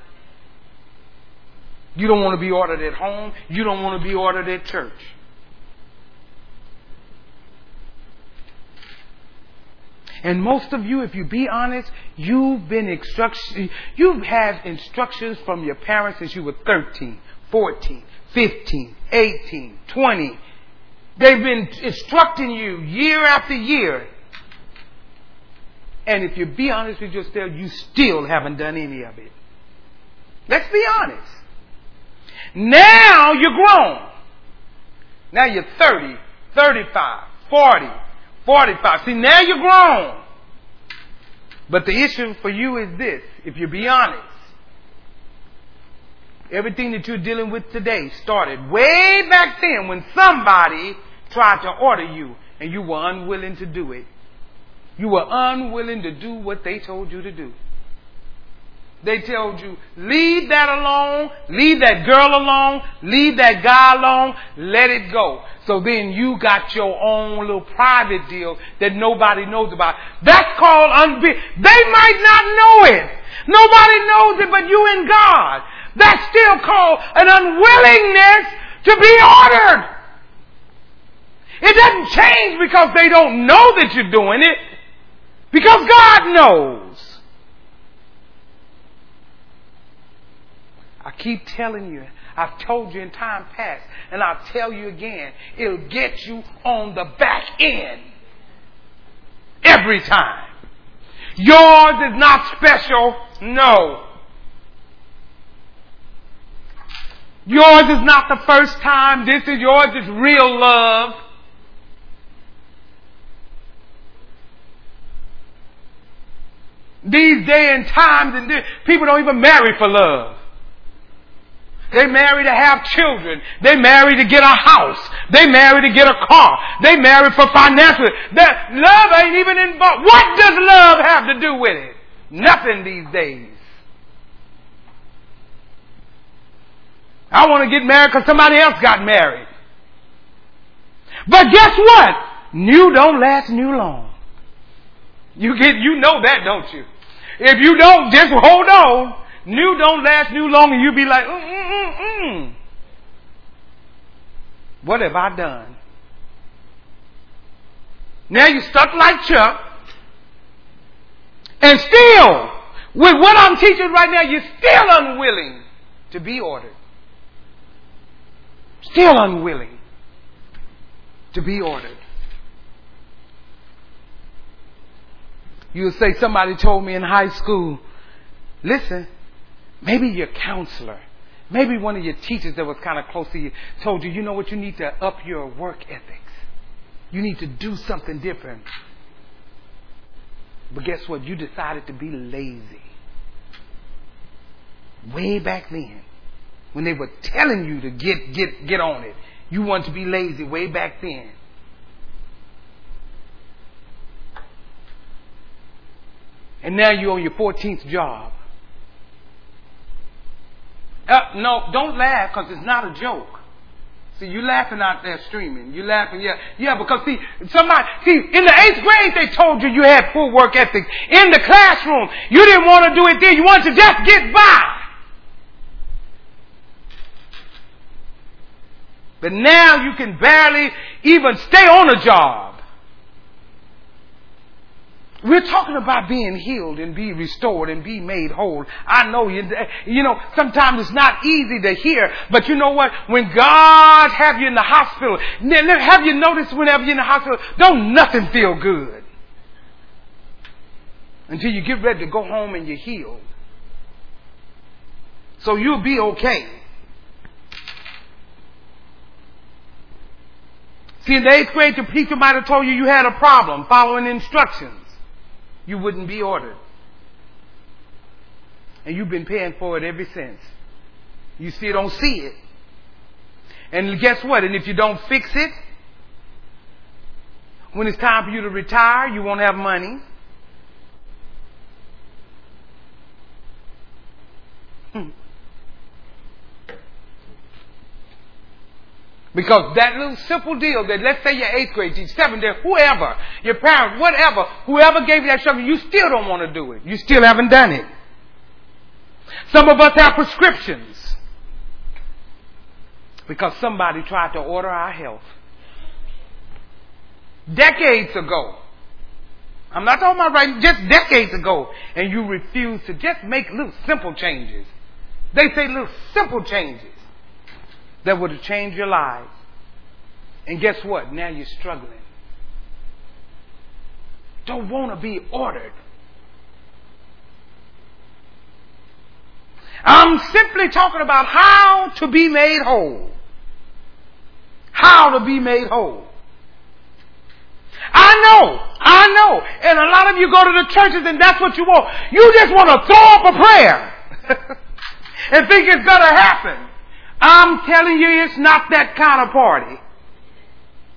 You don't want to be ordered at home. You don't want to be ordered at church. And most of you, if you be honest, you've been instruction, you've had instructions from your parents since you were 13, 14, 15, 18, 20. They've been instructing you year after year. And if you be honest with yourself, you still haven't done any of it. Let's be honest. Now you're grown. Now you're 30, 35, 40, 45. See, now you're grown. But the issue for you is this, if you be honest. Everything that you're dealing with today started way back then when somebody tried to order you and you were unwilling to do it. You were unwilling to do what they told you to do. They told you, leave that alone, leave that girl alone, leave that guy alone, let it go. So then you got your own little private deal that nobody knows about. That's called unbe- They might not know it. Nobody knows it but you and God. That's still called an unwillingness to be ordered. It doesn't change because they don't know that you're doing it. Because God knows. I keep telling you, I've told you in time past, and I'll tell you again, it'll get you on the back end. Every time. Yours is not special, no. Yours is not the first time, this is yours is real love. These day and times, and people don't even marry for love. They marry to have children. They marry to get a house. They marry to get a car. They marry for financial. That love ain't even involved. What does love have to do with it? Nothing these days. I want to get married because somebody else got married. But guess what? New don't last new long. You get, you know that, don't you? If you don't, just hold on. New don't last new long, and you be like, mm, mm, mm, what have I done? Now you're stuck like Chuck, and still, with what I'm teaching right now, you're still unwilling to be ordered. Still unwilling to be ordered. You'll say, somebody told me in high school, listen, Maybe your counselor, maybe one of your teachers that was kind of close to you told you, you know what, you need to up your work ethics. You need to do something different. But guess what? You decided to be lazy. Way back then, when they were telling you to get, get, get on it, you wanted to be lazy way back then. And now you're on your 14th job. Uh, no, don't laugh because it's not a joke. See, you laughing out there streaming. You laughing, yeah, yeah, because see, somebody, see, in the eighth grade they told you you had poor work ethic. In the classroom, you didn't want to do it there. You wanted to just get by. But now you can barely even stay on a job. We're talking about being healed and be restored and be made whole. I know you, you know, sometimes it's not easy to hear, but you know what? When God have you in the hospital, have you noticed whenever you're in the hospital, don't nothing feel good. Until you get ready to go home and you're healed. So you'll be okay. See, in the eighth grade, the teacher might have told you you had a problem following instructions you wouldn't be ordered. And you've been paying for it ever since. You still don't see it. And guess what? And if you don't fix it, when it's time for you to retire, you won't have money. Hmm. Because that little simple deal that let's say your eighth grade teacher, seventh grade, whoever, your parents, whatever, whoever gave you that instruction, you still don't want to do it. You still haven't done it. Some of us have prescriptions because somebody tried to order our health. Decades ago. I'm not talking about right, just decades ago. And you refuse to just make little simple changes. They say little simple changes that would have changed your lives. And guess what? Now you're struggling. Don't want to be ordered. I'm simply talking about how to be made whole. How to be made whole. I know, I know. And a lot of you go to the churches and that's what you want. You just want to throw up a prayer and think it's going to happen. I'm telling you, it's not that kind of party.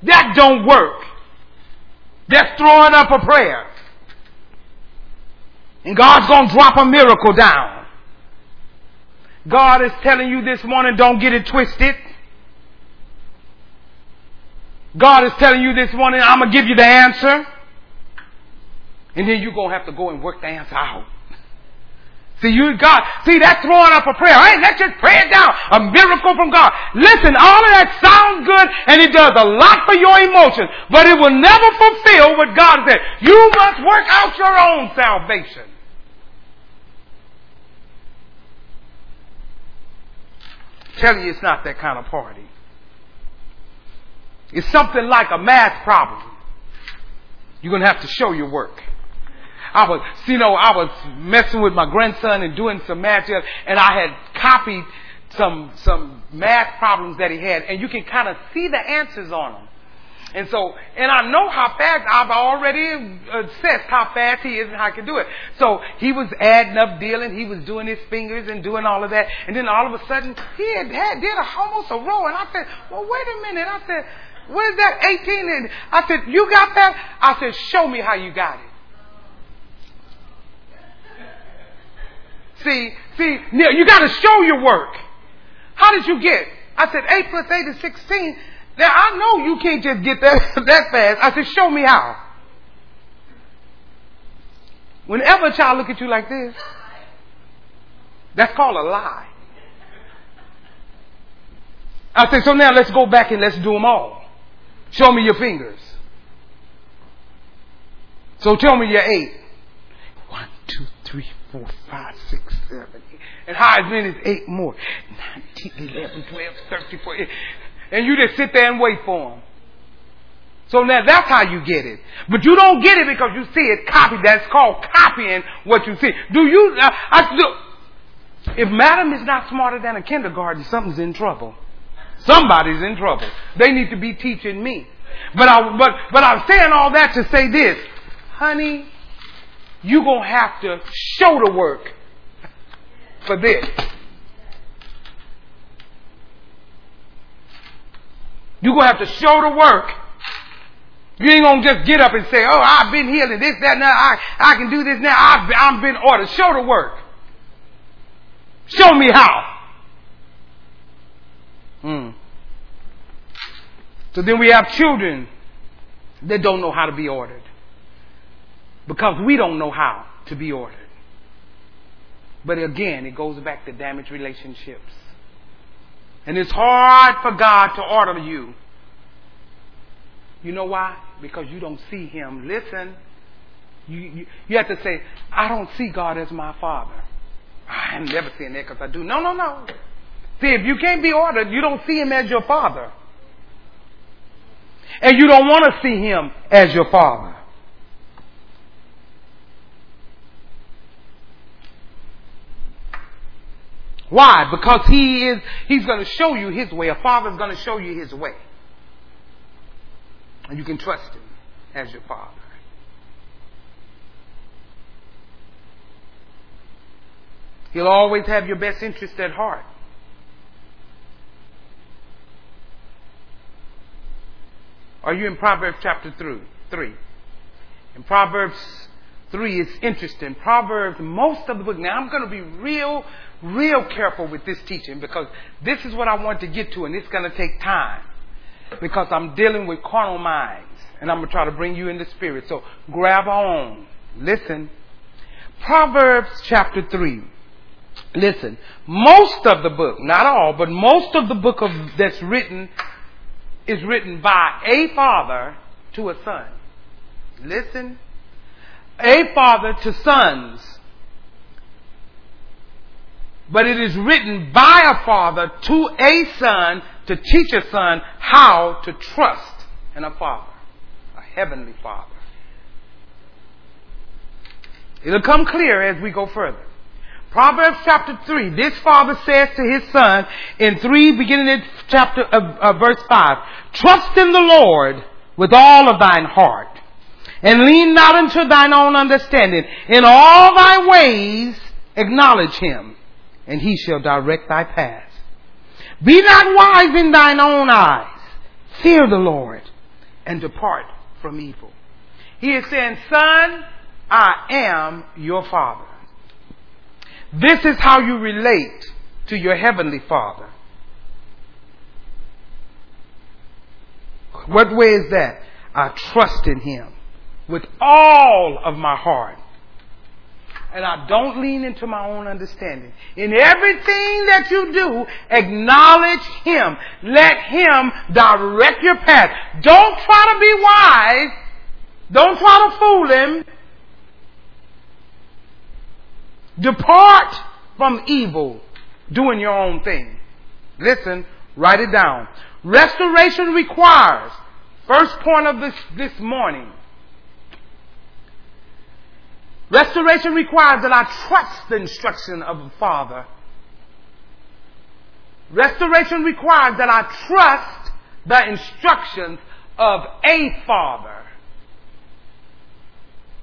That don't work. That's throwing up a prayer. And God's going to drop a miracle down. God is telling you this morning, don't get it twisted. God is telling you this morning, I'm going to give you the answer. And then you're going to have to go and work the answer out. See, you God, see, that's throwing up a prayer. Hey, let's just pray it down. A miracle from God. Listen, all of that sounds good and it does a lot for your emotions, but it will never fulfill what God said. You must work out your own salvation. Tell you it's not that kind of party. It's something like a math problem. You're going to have to show your work. I was, you know, I was messing with my grandson and doing some math, and I had copied some some math problems that he had, and you can kind of see the answers on them. And so, and I know how fast, I've already assessed how fast he is and how he can do it. So he was adding up, dealing, he was doing his fingers and doing all of that. And then all of a sudden, he had, had did a, almost a row. And I said, well, wait a minute. I said, what is that, 18? And I said, you got that? I said, show me how you got it. See, see, Neil, you got to show your work. How did you get? I said, 8 plus 8 is 16. Now, I know you can't just get that, that fast. I said, show me how. Whenever a child look at you like this, that's called a lie. I said, so now let's go back and let's do them all. Show me your fingers. So tell me your eight. One, two, three, four, five, six, seven, eight. And how as many as eight more. 19, 11, 12, 13, 14. And you just sit there and wait for them. So now that's how you get it. But you don't get it because you see it copied. That's called copying what you see. Do you, uh, I, do, if madam is not smarter than a kindergarten, something's in trouble. Somebody's in trouble. They need to be teaching me. But I, but, but I'm saying all that to say this. Honey, you're going to have to show the work for this. You're going to have to show the work. You ain't going to just get up and say, oh, I've been healed and this, that, now. I, I can do this now. I've been, I've been ordered. Show the work. Show me how. Hmm. So then we have children that don't know how to be ordered. Because we don't know how to be ordered. But again, it goes back to damaged relationships. And it's hard for God to order you. You know why? Because you don't see Him. Listen. You, you, you have to say, I don't see God as my Father. I'm never saying that because I do. No, no, no. See, if you can't be ordered, you don't see Him as your Father. And you don't want to see Him as your Father. Why? Because he is, he's going to show you his way. A father's going to show you his way. And you can trust him as your father. He'll always have your best interest at heart. Are you in Proverbs chapter 3? In Proverbs 3, it's interesting. Proverbs, most of the book. Now I'm going to be real real careful with this teaching because this is what I want to get to and it's going to take time because I'm dealing with carnal minds and I'm going to try to bring you in the spirit. So grab on. Listen. Proverbs chapter 3. Listen. Most of the book, not all, but most of the book of, that's written is written by a father to a son. Listen. A father to sons but it is written by a father to a son to teach a son how to trust in a father, a heavenly father. It'll come clear as we go further. Proverbs chapter 3, this father says to his son in 3, beginning in chapter, uh, uh, verse 5, Trust in the Lord with all of thine heart, and lean not unto thine own understanding. In all thy ways acknowledge him, and he shall direct thy paths. Be not wise in thine own eyes. Fear the Lord and depart from evil. He is saying, son, I am your father. This is how you relate to your heavenly father. What way is that? I trust in him with all of my heart and I don't lean into my own understanding. In everything that you do, acknowledge Him. Let Him direct your path. Don't try to be wise. Don't try to fool Him. Depart from evil, doing your own thing. Listen, write it down. Restoration requires, first point of this, this morning, Restoration requires that I trust the instruction of a father. Restoration requires that I trust the instructions of a father.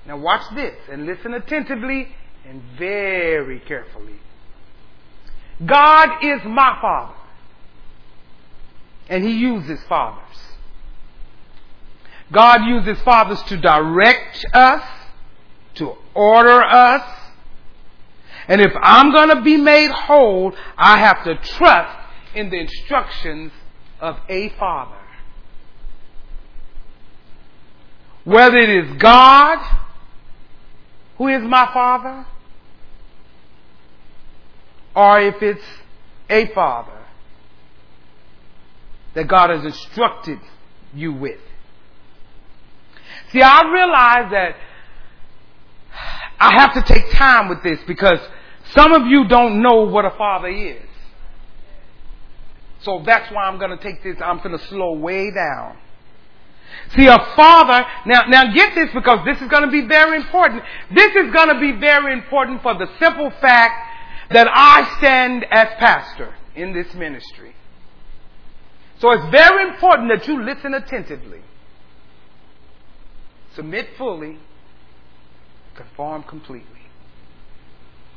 Now watch this and listen attentively and very carefully. God is my father. And he uses fathers. God uses fathers to direct us to order us. And if I'm going to be made whole, I have to trust in the instructions of a father. Whether it is God who is my father, or if it's a father that God has instructed you with. See, I realize that I have to take time with this because some of you don't know what a father is. So that's why I'm going to take this, I'm going to slow way down. See, a father, now, now get this because this is going to be very important. This is going to be very important for the simple fact that I stand as pastor in this ministry. So it's very important that you listen attentively. submit fully, conform completely.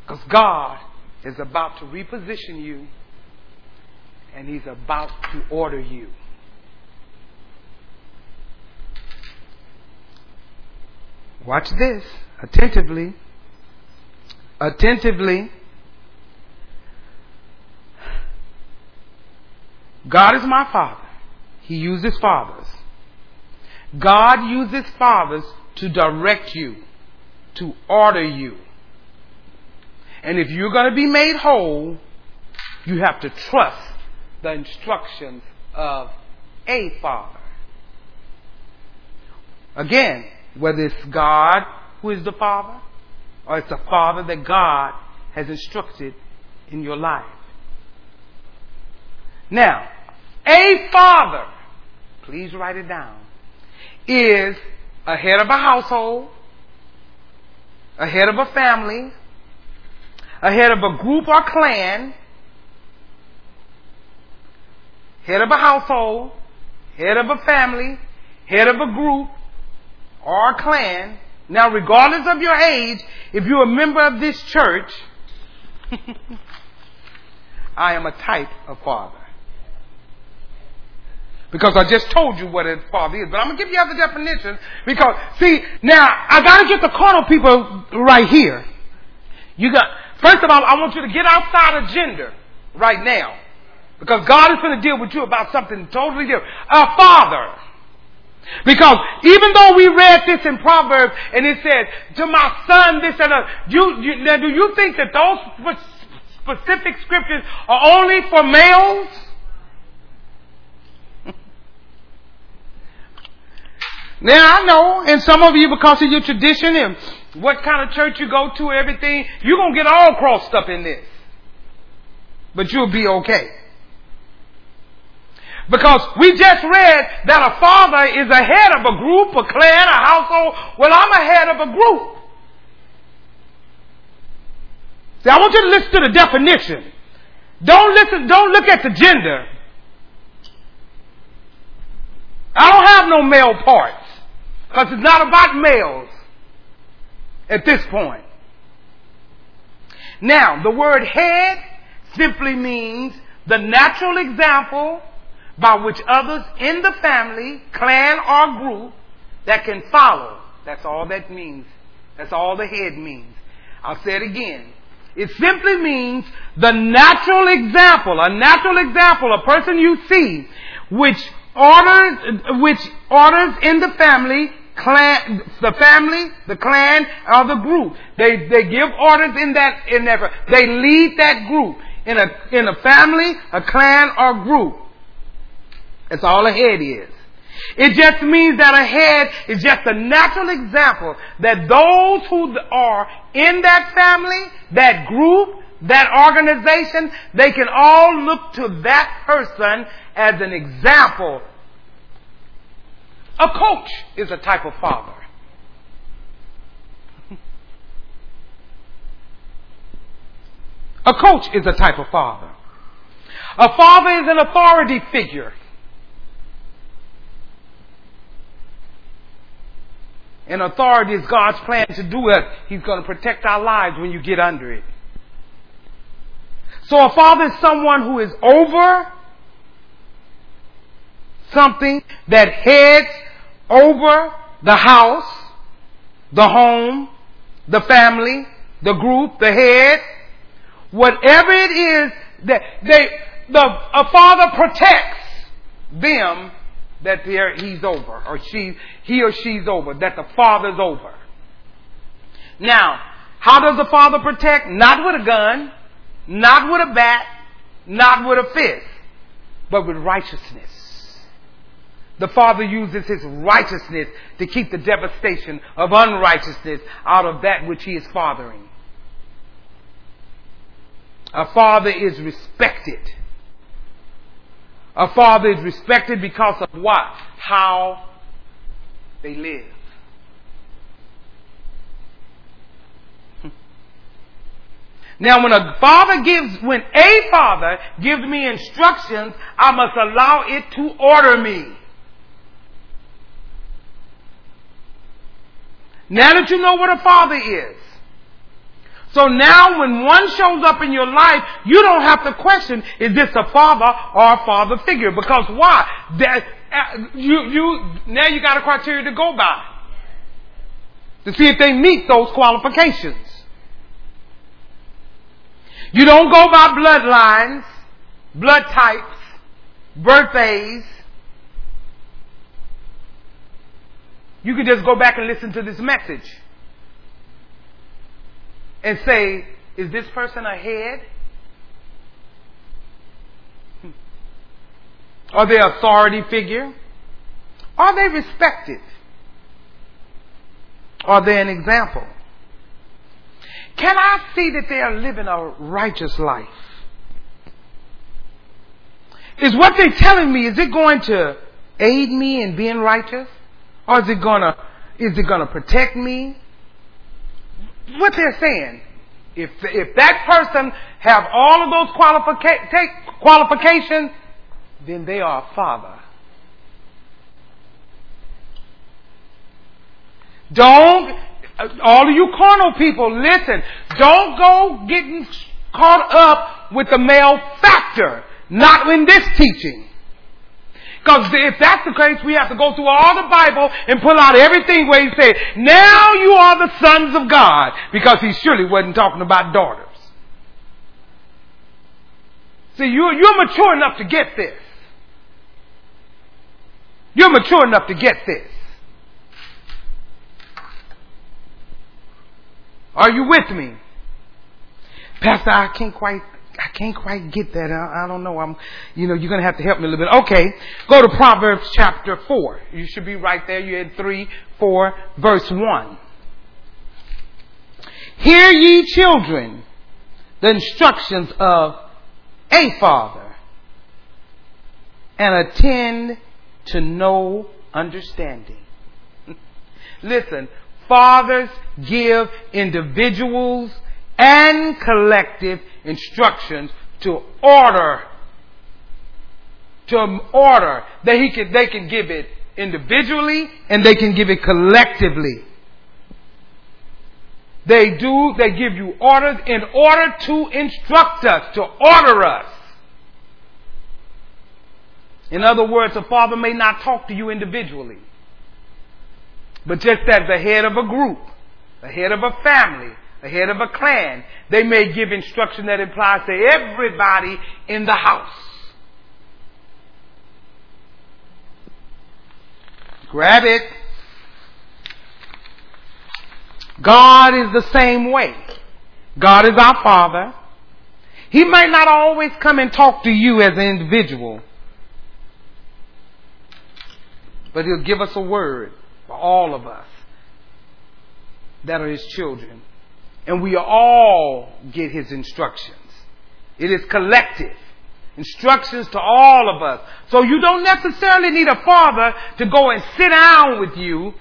Because God is about to reposition you and He's about to order you. Watch this attentively. Attentively. God is my father. He uses fathers. God uses fathers to direct you, to order you. And if you're going to be made whole, you have to trust the instructions of a father. Again, whether it's God who is the father or it's a father that God has instructed in your life. Now, a father, please write it down, is a head of a household, a head of a family, a head of a group or clan, head of a household, head of a family, head of a group or a clan. Now, regardless of your age, if you're a member of this church, I am a type of father. Because I just told you what a father is. But I'm going to give you other definitions. Because, see, now, I got to get the carnal people right here. You got, first of all, I want you to get outside of gender right now. Because God is going to deal with you about something totally different. A father. Because even though we read this in Proverbs and it says, to my son this and that, you, you, now do you think that those specific scriptures are only for males? Now I know, and some of you, because of your tradition and what kind of church you go to, everything, you're gonna get all crossed up in this. But you'll be okay. Because we just read that a father is a head of a group, a clan, a household. Well, I'm a head of a group. See, I want you to listen to the definition. Don't listen, don't look at the gender. I don't have no male parts. Because it's not about males at this point. Now, the word head simply means the natural example by which others in the family, clan, or group that can follow. That's all that means. That's all the head means. I'll say it again. It simply means the natural example, a natural example, a person you see, which orders, which orders in the family clan, the family, the clan, or the group. They, they give orders in that, in that, they lead that group in a, in a family, a clan, or group. That's all a head is. It just means that a head is just a natural example that those who are in that family, that group, that organization, they can all look to that person as an example a coach is a type of father. A coach is a type of father. A father is an authority figure. And authority is God's plan to do it. He's going to protect our lives when you get under it. So a father is someone who is over something that heads over the house, the home, the family, the group, the head, whatever it is that they, the, a father protects them that he's over or she, he or she's over, that the father's over. Now, how does the father protect? Not with a gun, not with a bat, not with a fist, but with righteousness. The Father uses His righteousness to keep the devastation of unrighteousness out of that which He is fathering. A father is respected. A father is respected because of what? How they live. Now, when a father gives, when a father gives me instructions, I must allow it to order me. Now that you know what a father is. So now when one shows up in your life, you don't have to question, is this a father or a father figure? Because why? That, uh, you, you, now you got a criteria to go by. To see if they meet those qualifications. You don't go by bloodlines, blood types, birthdays. You can just go back and listen to this message and say, is this person a head? Hmm. Are they an authority figure? Are they respected? Are they an example? Can I see that they are living a righteous life? Is what they're telling me, is it going to aid me in being righteous? Or is it gonna, is it gonna protect me? What they're saying, if, if that person have all of those qualifica- qualifications, then they are a father. Don't, all of you carnal people, listen. Don't go getting caught up with the male factor. Not in this teaching. Because if that's the case, we have to go through all the Bible and pull out everything where he said, now you are the sons of God. Because he surely wasn't talking about daughters. See, you're, you're mature enough to get this. You're mature enough to get this. Are you with me? Pastor, I can't quite I can't quite get that. I, I, don't know. I'm, you know, you're going to have to help me a little bit. Okay. Go to Proverbs chapter 4. You should be right there. You had 3, 4, verse 1. Hear ye children the instructions of a father and attend to know understanding. Listen, fathers give individuals and collective instructions to order to order that he can they can give it individually and they can give it collectively. They do they give you orders in order to instruct us to order us. In other words a father may not talk to you individually but just as the head of a group the head of a family the head of a clan, they may give instruction that implies to everybody in the house. Grab it. God is the same way. God is our Father. He might not always come and talk to you as an individual, but He'll give us a word for all of us that are His children. And we all get his instructions. It is collective. Instructions to all of us. So you don't necessarily need a father to go and sit down with you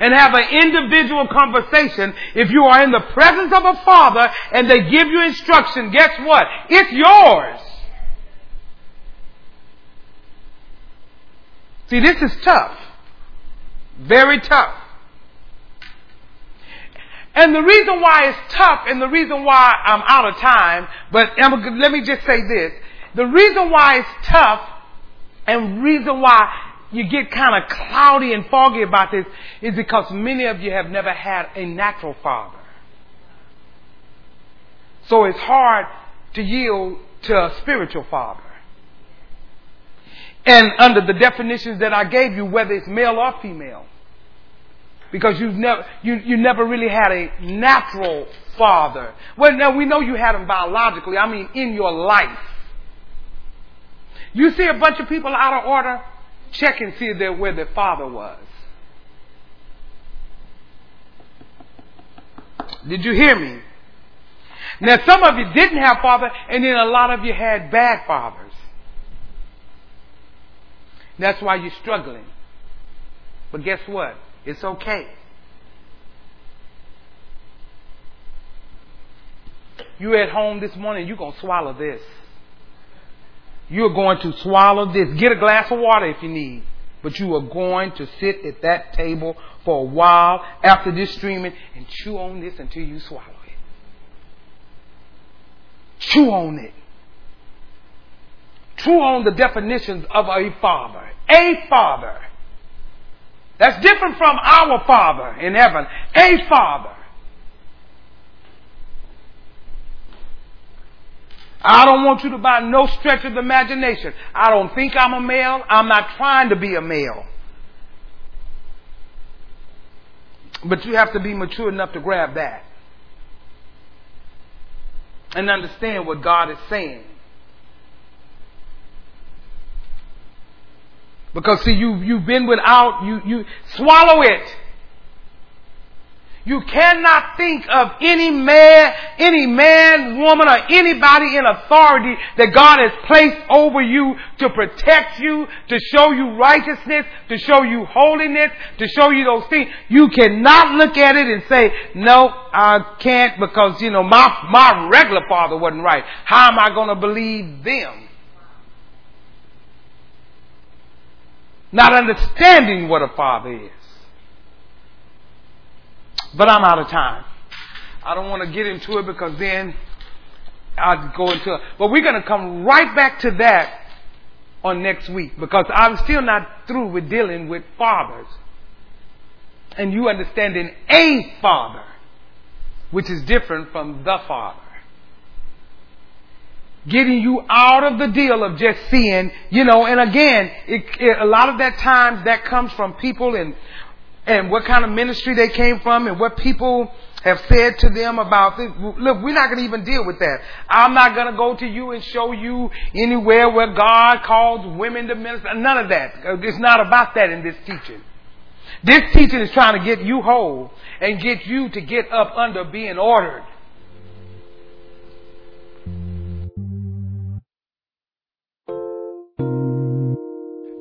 and have an individual conversation. If you are in the presence of a father and they give you instruction, guess what? It's yours. See, this is tough. Very tough. And the reason why it's tough and the reason why I'm out of time, but let me just say this. The reason why it's tough and reason why you get kind of cloudy and foggy about this is because many of you have never had a natural father. So it's hard to yield to a spiritual father. And under the definitions that I gave you, whether it's male or female, because you've never, you, you never really had a natural father. Well, now we know you had him biologically. I mean, in your life. You see a bunch of people out of order, check and see where their father was. Did you hear me? Now some of you didn't have father, and then a lot of you had bad fathers. That's why you're struggling. But guess what? It's okay. You at home this morning, you're going to swallow this. You're going to swallow this. Get a glass of water if you need. But you are going to sit at that table for a while after this streaming and chew on this until you swallow it. Chew on it. Chew on the definitions of a father. A father. That's different from our Father in heaven. A Father. I don't want you to by no stretch of the imagination. I don't think I'm a male. I'm not trying to be a male. But you have to be mature enough to grab that and understand what God is saying. Because see, you, you've been without, you, you swallow it. You cannot think of any man, any man, woman, or anybody in authority that God has placed over you to protect you, to show you righteousness, to show you holiness, to show you those things. You cannot look at it and say, no, I can't because, you know, my, my regular father wasn't right. How am I going to believe them? Not understanding what a father is. But I'm out of time. I don't want to get into it because then I'd go into it. But we're going to come right back to that on next week because I'm still not through with dealing with fathers. And you understanding a father, which is different from the father. Getting you out of the deal of just seeing, you know, and again, it, it, a lot of that times that comes from people and and what kind of ministry they came from and what people have said to them about this. Look, we're not going to even deal with that. I'm not going to go to you and show you anywhere where God calls women to minister. None of that. It's not about that in this teaching. This teaching is trying to get you whole and get you to get up under being ordered.